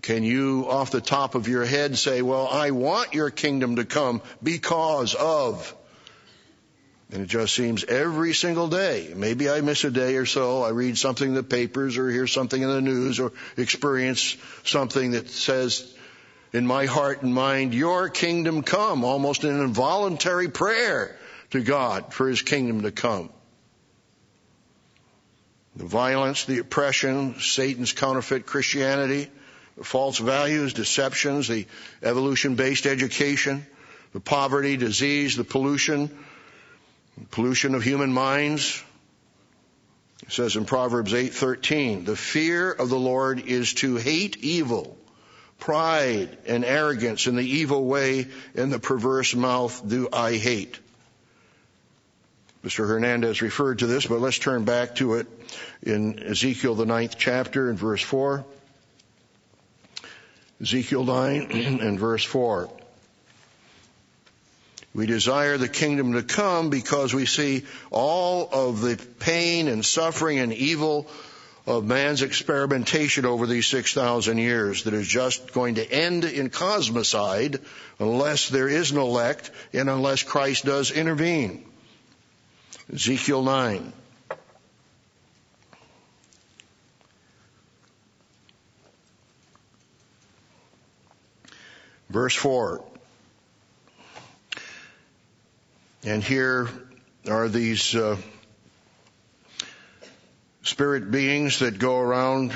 Can you, off the top of your head, say, well, I want your kingdom to come because of. And it just seems every single day. Maybe I miss a day or so. I read something in the papers or hear something in the news or experience something that says in my heart and mind, your kingdom come, almost an involuntary prayer to God for his kingdom to come. The violence, the oppression, Satan's counterfeit Christianity, false values, deceptions, the evolution based education, the poverty, disease, the pollution, pollution of human minds. It says in Proverbs 8:13, "The fear of the Lord is to hate evil. Pride and arrogance in the evil way and the perverse mouth do I hate." Mr. Hernandez referred to this, but let's turn back to it in Ezekiel the ninth chapter in verse 4. Ezekiel 9 and verse 4. We desire the kingdom to come because we see all of the pain and suffering and evil of man's experimentation over these 6,000 years that is just going to end in cosmicide unless there is an elect and unless Christ does intervene. Ezekiel 9. Verse 4. And here are these uh, spirit beings that go around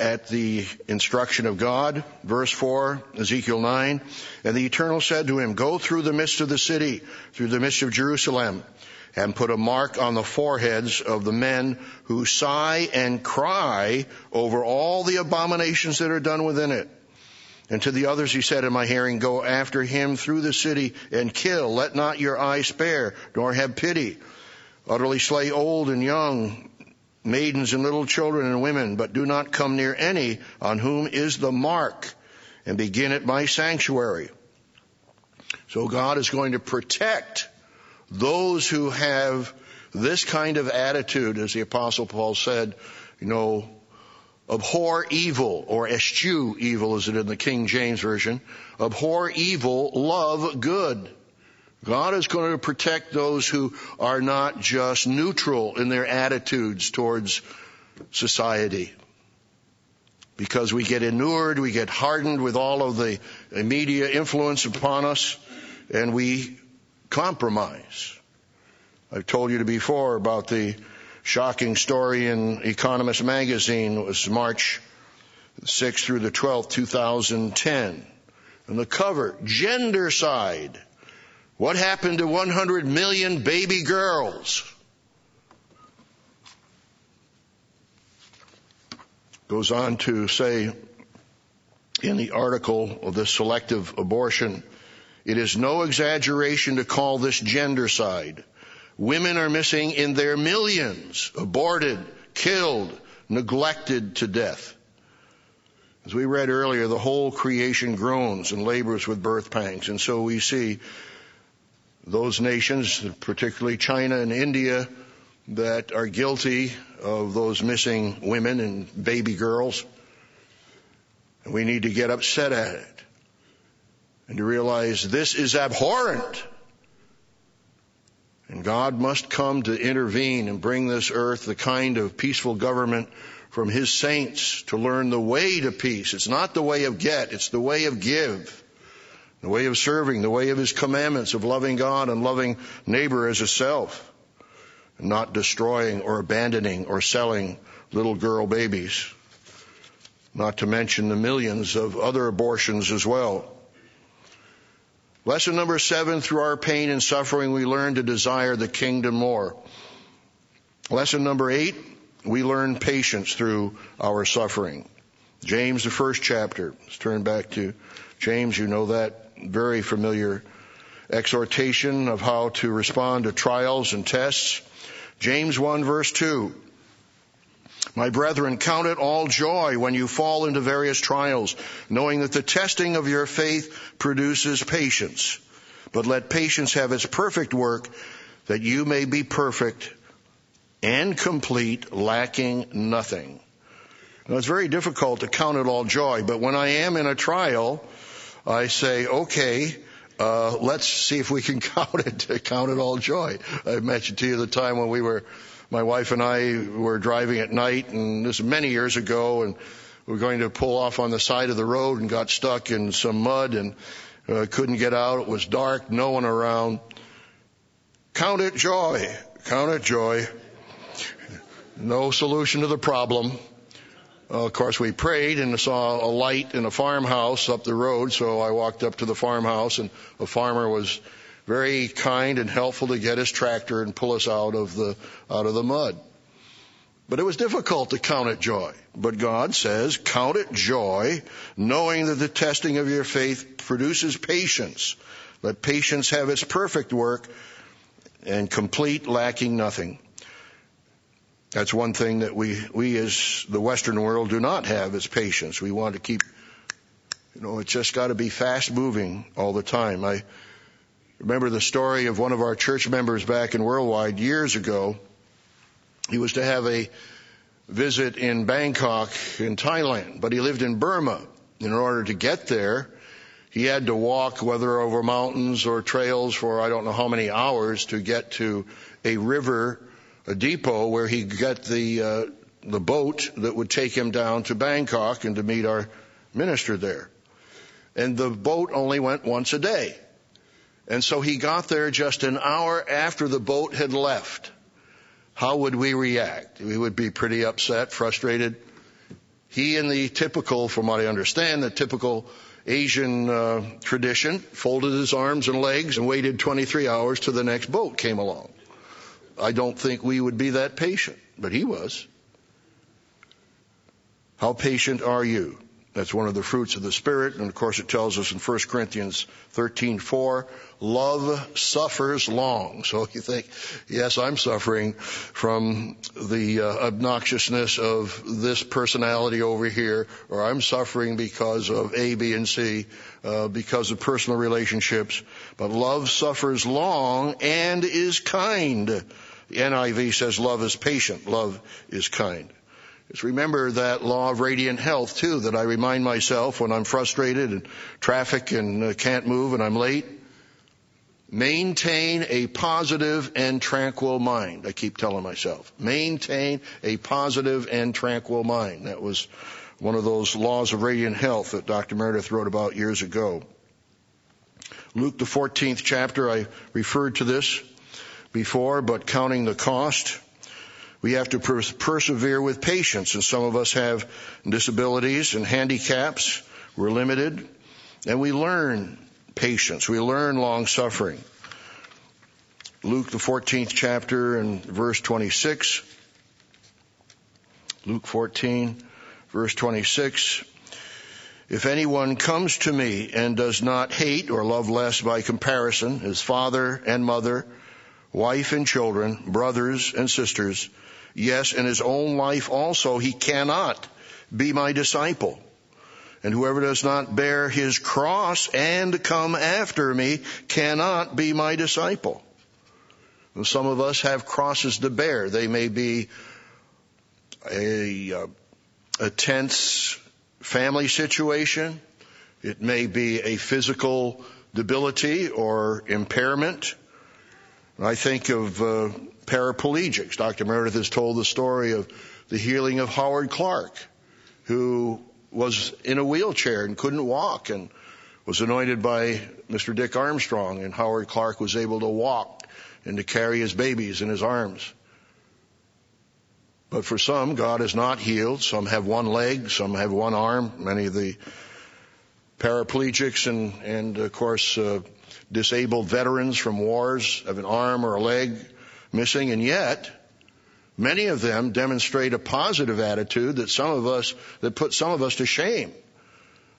at the instruction of God. Verse 4, Ezekiel 9. And the Eternal said to him, Go through the midst of the city, through the midst of Jerusalem, and put a mark on the foreheads of the men who sigh and cry over all the abominations that are done within it. And to the others he said in my hearing, go after him through the city and kill. Let not your eye spare, nor have pity. Utterly slay old and young, maidens and little children and women, but do not come near any on whom is the mark, and begin at my sanctuary. So God is going to protect those who have this kind of attitude, as the apostle Paul said, you know, Abhor evil, or eschew evil is it in the King James Version. Abhor evil, love good. God is going to protect those who are not just neutral in their attitudes towards society. Because we get inured, we get hardened with all of the media influence upon us, and we compromise. I've told you before about the shocking story in Economist magazine. Was March 6th through the 12th, 2010. And the cover, gendercide. What happened to 100 million baby girls? Goes on to say in the article of the selective abortion, it is no exaggeration to call this gendercide. Women are missing in their millions, aborted, killed, neglected to death. As we read earlier, the whole creation groans and labors with birth pangs. And so we see those nations, particularly China and India, that are guilty of those missing women and baby girls. And we need to get upset at it and to realize this is abhorrent. And God must come to intervene and bring this earth the kind of peaceful government from His saints to learn the way to peace. It's not the way of get, it's the way of give. The way of serving, the way of His commandments of loving God and loving neighbor as a self. Not destroying or abandoning or selling little girl babies. Not to mention the millions of other abortions as well. Lesson number seven, through our pain and suffering, we learn to desire the kingdom more. Lesson number eight, we learn patience through our suffering. James, the first chapter. Let's turn back to James. You know that very familiar exhortation of how to respond to trials and tests. James 1 verse 2. My brethren, count it all joy when you fall into various trials, knowing that the testing of your faith produces patience. But let patience have its perfect work, that you may be perfect and complete, lacking nothing. Now, it's very difficult to count it all joy, but when I am in a trial, I say, okay, uh, let's see if we can count it, count it all joy. I mentioned to you the time when we were my wife and I were driving at night, and this was many years ago, and we were going to pull off on the side of the road and got stuck in some mud and uh, couldn't get out. It was dark, no one around. Count it joy. Count it joy. No solution to the problem. Uh, of course, we prayed and saw a light in a farmhouse up the road, so I walked up to the farmhouse, and a farmer was very kind and helpful to get his tractor and pull us out of the, out of the mud. But it was difficult to count it joy. But God says, count it joy, knowing that the testing of your faith produces patience. Let patience have its perfect work and complete, lacking nothing. That's one thing that we, we as the Western world do not have is patience. We want to keep, you know, it's just got to be fast moving all the time. I, remember the story of one of our church members back in Worldwide years ago. He was to have a visit in Bangkok in Thailand, but he lived in Burma. In order to get there, he had to walk, whether over mountains or trails, for I don't know how many hours to get to a river, a depot where he get the uh, the boat that would take him down to Bangkok and to meet our minister there. And the boat only went once a day. And so he got there just an hour after the boat had left. How would we react? We would be pretty upset, frustrated. He, in the typical, from what I understand, the typical Asian uh, tradition, folded his arms and legs and waited 23 hours till the next boat came along. I don't think we would be that patient, but he was. How patient are you? That's one of the fruits of the Spirit. And of course it tells us in 1 Corinthians 13, 4, love suffers long. So you think, yes, I'm suffering from the uh, obnoxiousness of this personality over here, or I'm suffering because of A, B, and C, uh, because of personal relationships. But love suffers long and is kind. The NIV says love is patient, love is kind. Just remember that law of radiant health too, that I remind myself when I'm frustrated and traffic and uh, can't move and I'm late. Maintain a positive and tranquil mind. I keep telling myself. Maintain a positive and tranquil mind. That was one of those laws of radiant health that Dr. Meredith wrote about years ago. Luke the 14th chapter, I referred to this before, but counting the cost. We have to per- persevere with patience, and some of us have disabilities and handicaps. We're limited, and we learn patience. We learn long suffering. Luke, the 14th chapter, and verse 26. Luke 14, verse 26. If anyone comes to me and does not hate or love less by comparison his father and mother, wife and children, brothers and sisters, Yes, in his own life also, he cannot be my disciple. And whoever does not bear his cross and come after me cannot be my disciple. And some of us have crosses to bear. They may be a, uh, a tense family situation. It may be a physical debility or impairment. I think of uh, paraplegics. Dr. Meredith has told the story of the healing of Howard Clark, who was in a wheelchair and couldn't walk and was anointed by Mr. Dick Armstrong and Howard Clark was able to walk and to carry his babies in his arms. But for some, God has not healed. Some have one leg, some have one arm. Many of the paraplegics and, and of course, uh, disabled veterans from wars have an arm or a leg missing, and yet many of them demonstrate a positive attitude that some of us that put some of us to shame.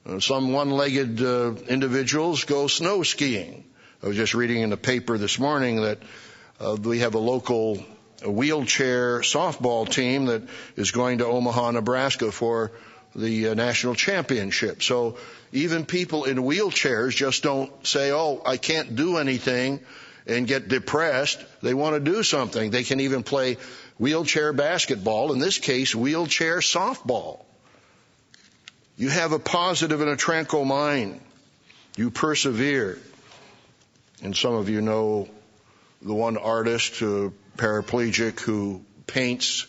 Uh, some one-legged uh, individuals go snow skiing. I was just reading in the paper this morning that uh, we have a local wheelchair softball team that is going to Omaha, Nebraska for the uh, national championship. So even people in wheelchairs just don't say, oh, I can't do anything and get depressed. They want to do something. They can even play wheelchair basketball, in this case, wheelchair softball. You have a positive and a tranquil mind. You persevere. And some of you know the one artist, uh, paraplegic, who paints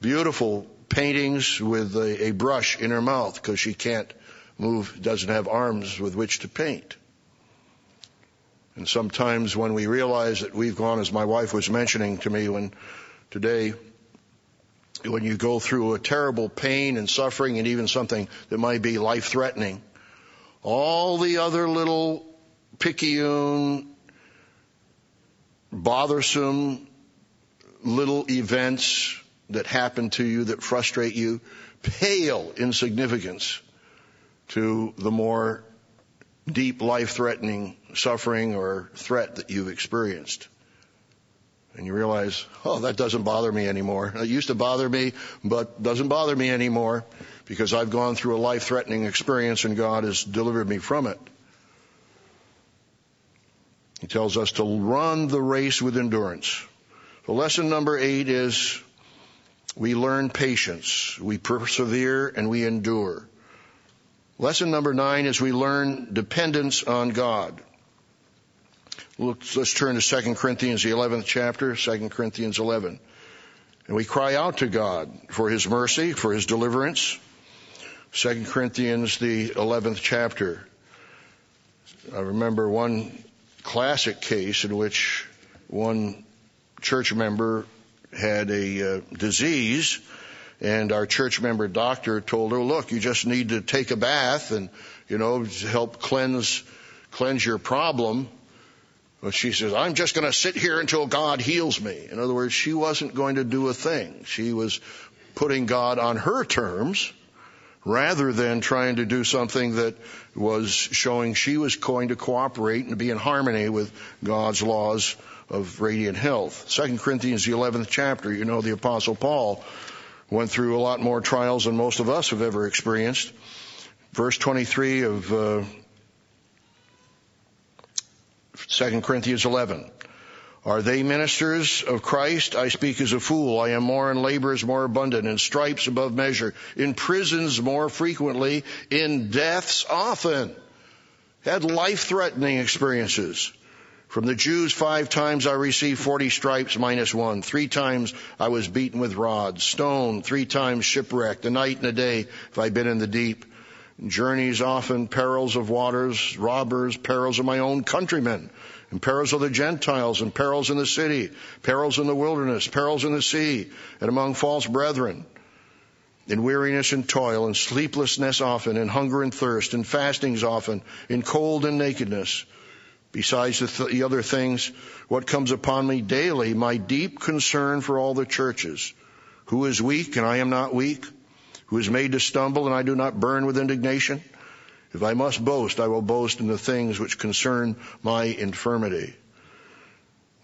beautiful paintings with a, a brush in her mouth because she can't move, doesn't have arms with which to paint. And sometimes when we realize that we've gone, as my wife was mentioning to me when today, when you go through a terrible pain and suffering and even something that might be life threatening, all the other little picayune, bothersome little events that happen to you that frustrate you pale in significance to the more deep life threatening suffering or threat that you've experienced. And you realize, oh, that doesn't bother me anymore. It used to bother me, but doesn't bother me anymore because I've gone through a life threatening experience and God has delivered me from it. He tells us to run the race with endurance. So lesson number eight is we learn patience, we persevere, and we endure. Lesson number nine is we learn dependence on God. Let's, turn to 2 Corinthians, the 11th chapter, 2 Corinthians 11. And we cry out to God for His mercy, for His deliverance. 2 Corinthians, the 11th chapter. I remember one classic case in which one church member had a uh, disease and our church member doctor told her, look, you just need to take a bath and, you know, help cleanse, cleanse your problem. But she says, I'm just going to sit here until God heals me. In other words, she wasn't going to do a thing. She was putting God on her terms rather than trying to do something that was showing she was going to cooperate and be in harmony with God's laws of radiant health. Second Corinthians, the 11th chapter, you know, the apostle Paul went through a lot more trials than most of us have ever experienced. Verse 23 of uh, 2 Corinthians 11. Are they ministers of Christ? I speak as a fool. I am more in labors more abundant, in stripes above measure, in prisons more frequently, in deaths often. Had life threatening experiences. From the Jews, five times I received 40 stripes minus one. Three times I was beaten with rods, stoned, three times shipwrecked, a night and a day if I've been in the deep. Journeys often, perils of waters, robbers, perils of my own countrymen, and perils of the Gentiles, and perils in the city, perils in the wilderness, perils in the sea, and among false brethren. In weariness and toil, and sleeplessness often, in hunger and thirst, in fastings often, in cold and nakedness. Besides the, th- the other things, what comes upon me daily, my deep concern for all the churches. Who is weak and I am not weak? Who is made to stumble and I do not burn with indignation? If I must boast, I will boast in the things which concern my infirmity.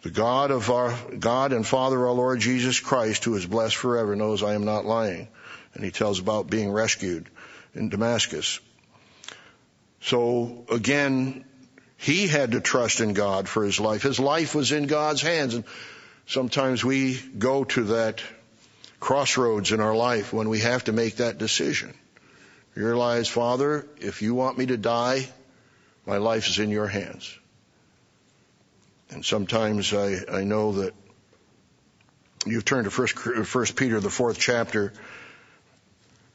The God of our God and Father our Lord Jesus Christ, who is blessed forever, knows I am not lying. And he tells about being rescued in Damascus. So again, he had to trust in God for his life. His life was in God's hands. And sometimes we go to that crossroads in our life when we have to make that decision. Realize, Father, if you want me to die, my life is in your hands. And sometimes I, I know that you've turned to First, First Peter, the fourth chapter.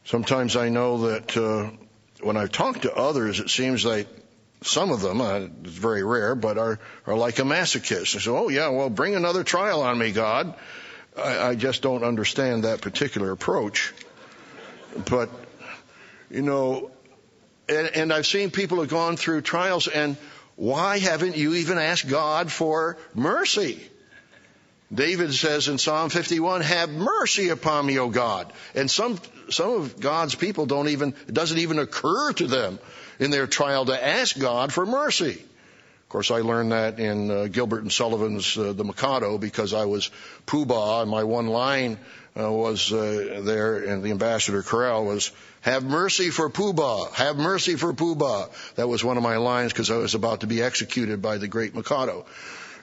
Sometimes I know that uh, when I've talked to others, it seems like some of them, uh, it's very rare, but are, are like a masochist. They say, oh yeah, well bring another trial on me, God. I, I just don't understand that particular approach. But, you know, and, and I've seen people have gone through trials and why haven't you even asked God for mercy? David says in Psalm 51, have mercy upon me, O God. And some, some of God's people don't even, it doesn't even occur to them in their trial to ask God for mercy. Of course, I learned that in uh, Gilbert and Sullivan's uh, The Mikado because I was Pooh Bah and my one line uh, was uh, there and the ambassador Corral was, have mercy for Pooh Bah, have mercy for Pooh Bah. That was one of my lines because I was about to be executed by the great Mikado.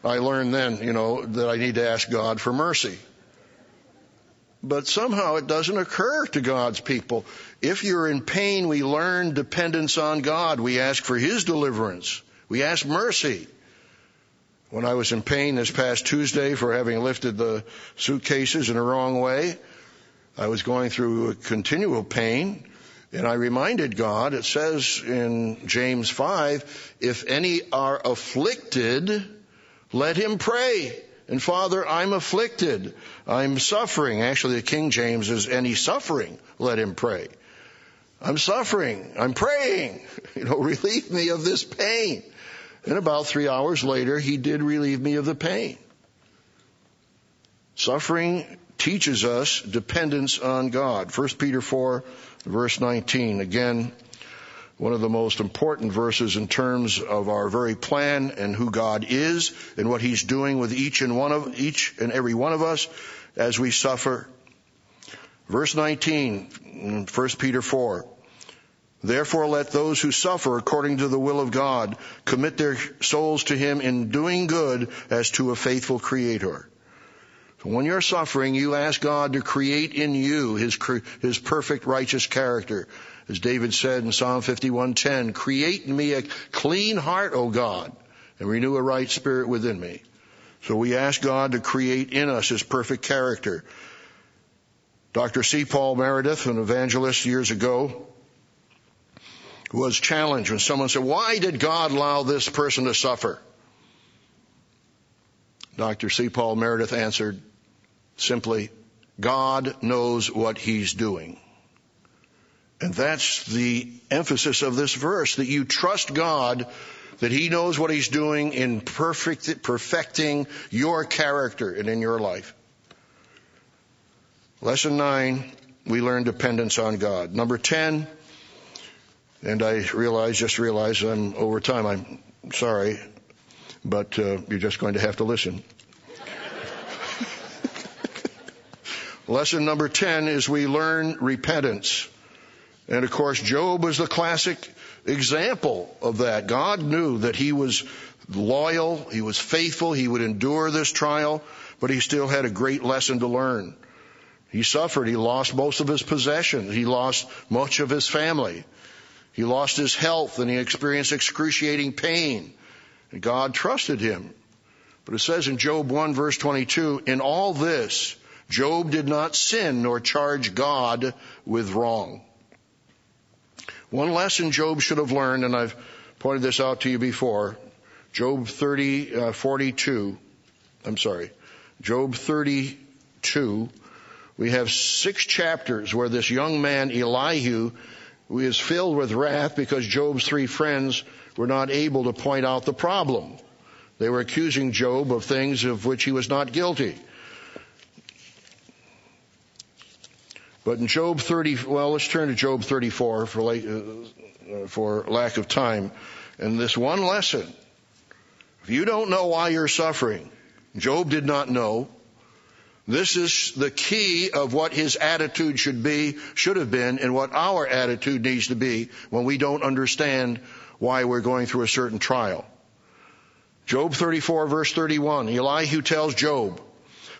I learned then, you know, that I need to ask God for mercy. But somehow it doesn't occur to God's people. If you're in pain, we learn dependence on God. We ask for His deliverance. We ask mercy. When I was in pain this past Tuesday for having lifted the suitcases in the wrong way, I was going through a continual pain. And I reminded God, it says in James 5, if any are afflicted, let him pray. And Father, I'm afflicted. I'm suffering. Actually, the King James is any suffering, let him pray. I'm suffering. I'm praying. You know, relieve me of this pain. And about three hours later, he did relieve me of the pain. Suffering teaches us dependence on God. 1 Peter 4, verse 19. Again, one of the most important verses in terms of our very plan and who God is and what He's doing with each and one of each and every one of us as we suffer. Verse 19, 1 Peter 4. Therefore let those who suffer according to the will of God commit their souls to Him in doing good as to a faithful Creator. So when you're suffering, you ask God to create in you His, His perfect righteous character as David said in Psalm 51:10, "Create in me a clean heart, O God, and renew a right spirit within me." So we ask God to create in us his perfect character. Dr. C. Paul Meredith, an evangelist years ago, was challenged when someone said, why did God allow this person to suffer? Dr. C. Paul Meredith answered simply, God knows what he's doing. And that's the emphasis of this verse, that you trust God that He knows what He's doing in perfect, perfecting your character and in your life. Lesson nine, we learn dependence on God. Number ten, and I realize, just realize I'm over time. I'm sorry, but uh, you're just going to have to listen. Lesson number 10 is we learn repentance. And of course, Job was the classic example of that. God knew that he was loyal, he was faithful, he would endure this trial, but he still had a great lesson to learn. He suffered, he lost most of his possessions, he lost much of his family, he lost his health, and he experienced excruciating pain. And God trusted him. But it says in Job 1 verse 22, in all this, Job did not sin nor charge God with wrong. One lesson Job should have learned, and I've pointed this out to you before, Job 30, uh, 42, I'm sorry, Job 32, we have six chapters where this young man, Elihu, is filled with wrath because Job's three friends were not able to point out the problem. They were accusing Job of things of which he was not guilty. But in Job 30, well, let's turn to Job 34 for, late, uh, for lack of time. And this one lesson, if you don't know why you're suffering, Job did not know. This is the key of what his attitude should be, should have been, and what our attitude needs to be when we don't understand why we're going through a certain trial. Job 34 verse 31, Elihu tells Job,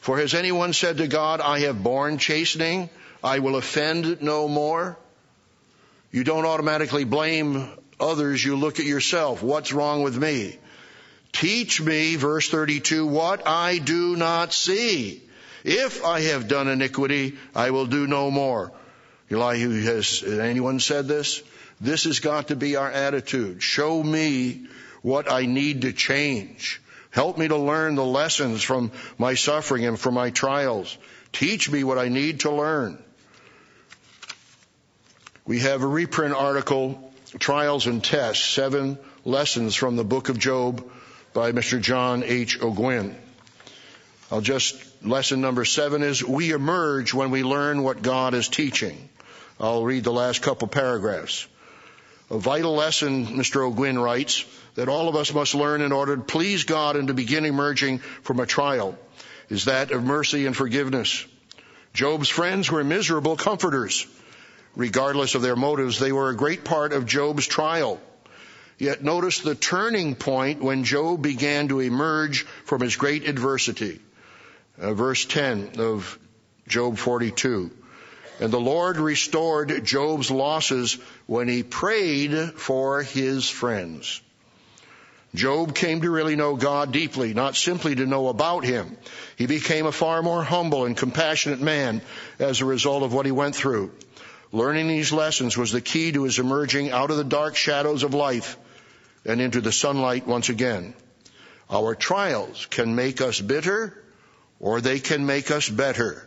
For has anyone said to God, I have borne chastening I will offend no more. You don't automatically blame others. You look at yourself. What's wrong with me? Teach me, verse 32, what I do not see. If I have done iniquity, I will do no more. Elihu has anyone said this? This has got to be our attitude. Show me what I need to change. Help me to learn the lessons from my suffering and from my trials. Teach me what I need to learn. We have a reprint article, Trials and Tests, seven lessons from the book of Job by Mr. John H. Ogwyn. I'll just, lesson number seven is we emerge when we learn what God is teaching. I'll read the last couple paragraphs. A vital lesson, Mr. Ogwyn writes, that all of us must learn in order to please God and to begin emerging from a trial is that of mercy and forgiveness. Job's friends were miserable comforters. Regardless of their motives, they were a great part of Job's trial. Yet notice the turning point when Job began to emerge from his great adversity. Uh, verse 10 of Job 42. And the Lord restored Job's losses when he prayed for his friends. Job came to really know God deeply, not simply to know about Him. He became a far more humble and compassionate man as a result of what he went through. Learning these lessons was the key to his emerging out of the dark shadows of life and into the sunlight once again. Our trials can make us bitter or they can make us better.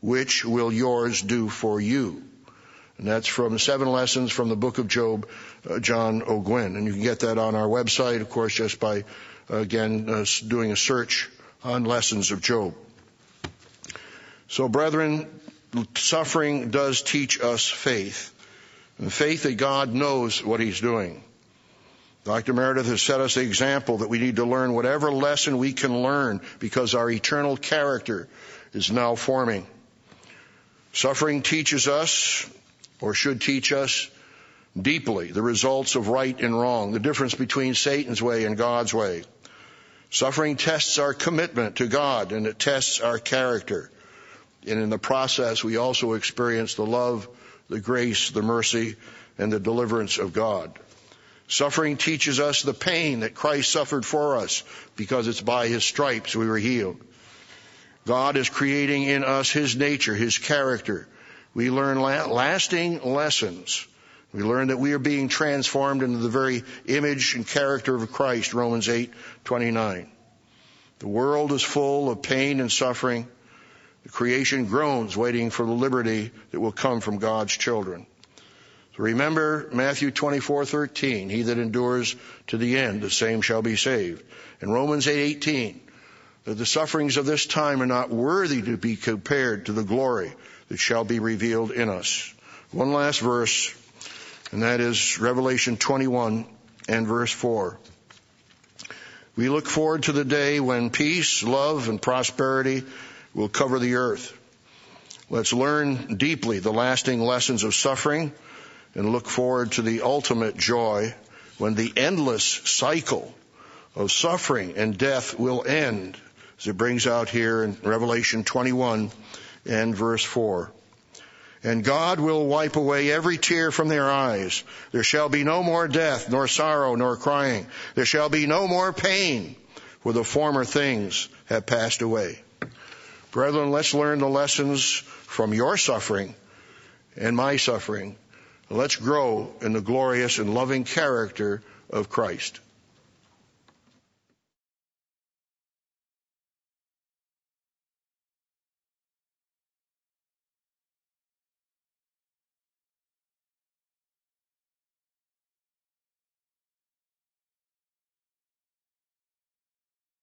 Which will yours do for you? And that's from Seven Lessons from the Book of Job, uh, John Ogwyn. And you can get that on our website, of course, just by, uh, again, uh, doing a search on Lessons of Job. So, brethren, suffering does teach us faith. And faith that God knows what He's doing. Dr. Meredith has set us the example that we need to learn whatever lesson we can learn because our eternal character is now forming. Suffering teaches us, or should teach us, deeply the results of right and wrong, the difference between Satan's way and God's way. Suffering tests our commitment to God and it tests our character. And in the process, we also experience the love, the grace, the mercy, and the deliverance of God. Suffering teaches us the pain that Christ suffered for us because it's by his stripes we were healed. God is creating in us his nature, his character. We learn lasting lessons. We learn that we are being transformed into the very image and character of Christ, Romans 8:29. The world is full of pain and suffering. The creation groans waiting for the liberty that will come from God's children. Remember Matthew 24:13, he that endures to the end, the same shall be saved. And Romans 8:18, that the sufferings of this time are not worthy to be compared to the glory that shall be revealed in us. One last verse, and that is Revelation 21 and verse 4. We look forward to the day when peace, love, and prosperity will cover the earth. Let's learn deeply the lasting lessons of suffering and look forward to the ultimate joy when the endless cycle of suffering and death will end, as it brings out here in Revelation 21 and verse 4. And God will wipe away every tear from their eyes. There shall be no more death, nor sorrow, nor crying. There shall be no more pain, for the former things have passed away. Brethren, let's learn the lessons from your suffering and my suffering Let's grow in the glorious and loving character of Christ.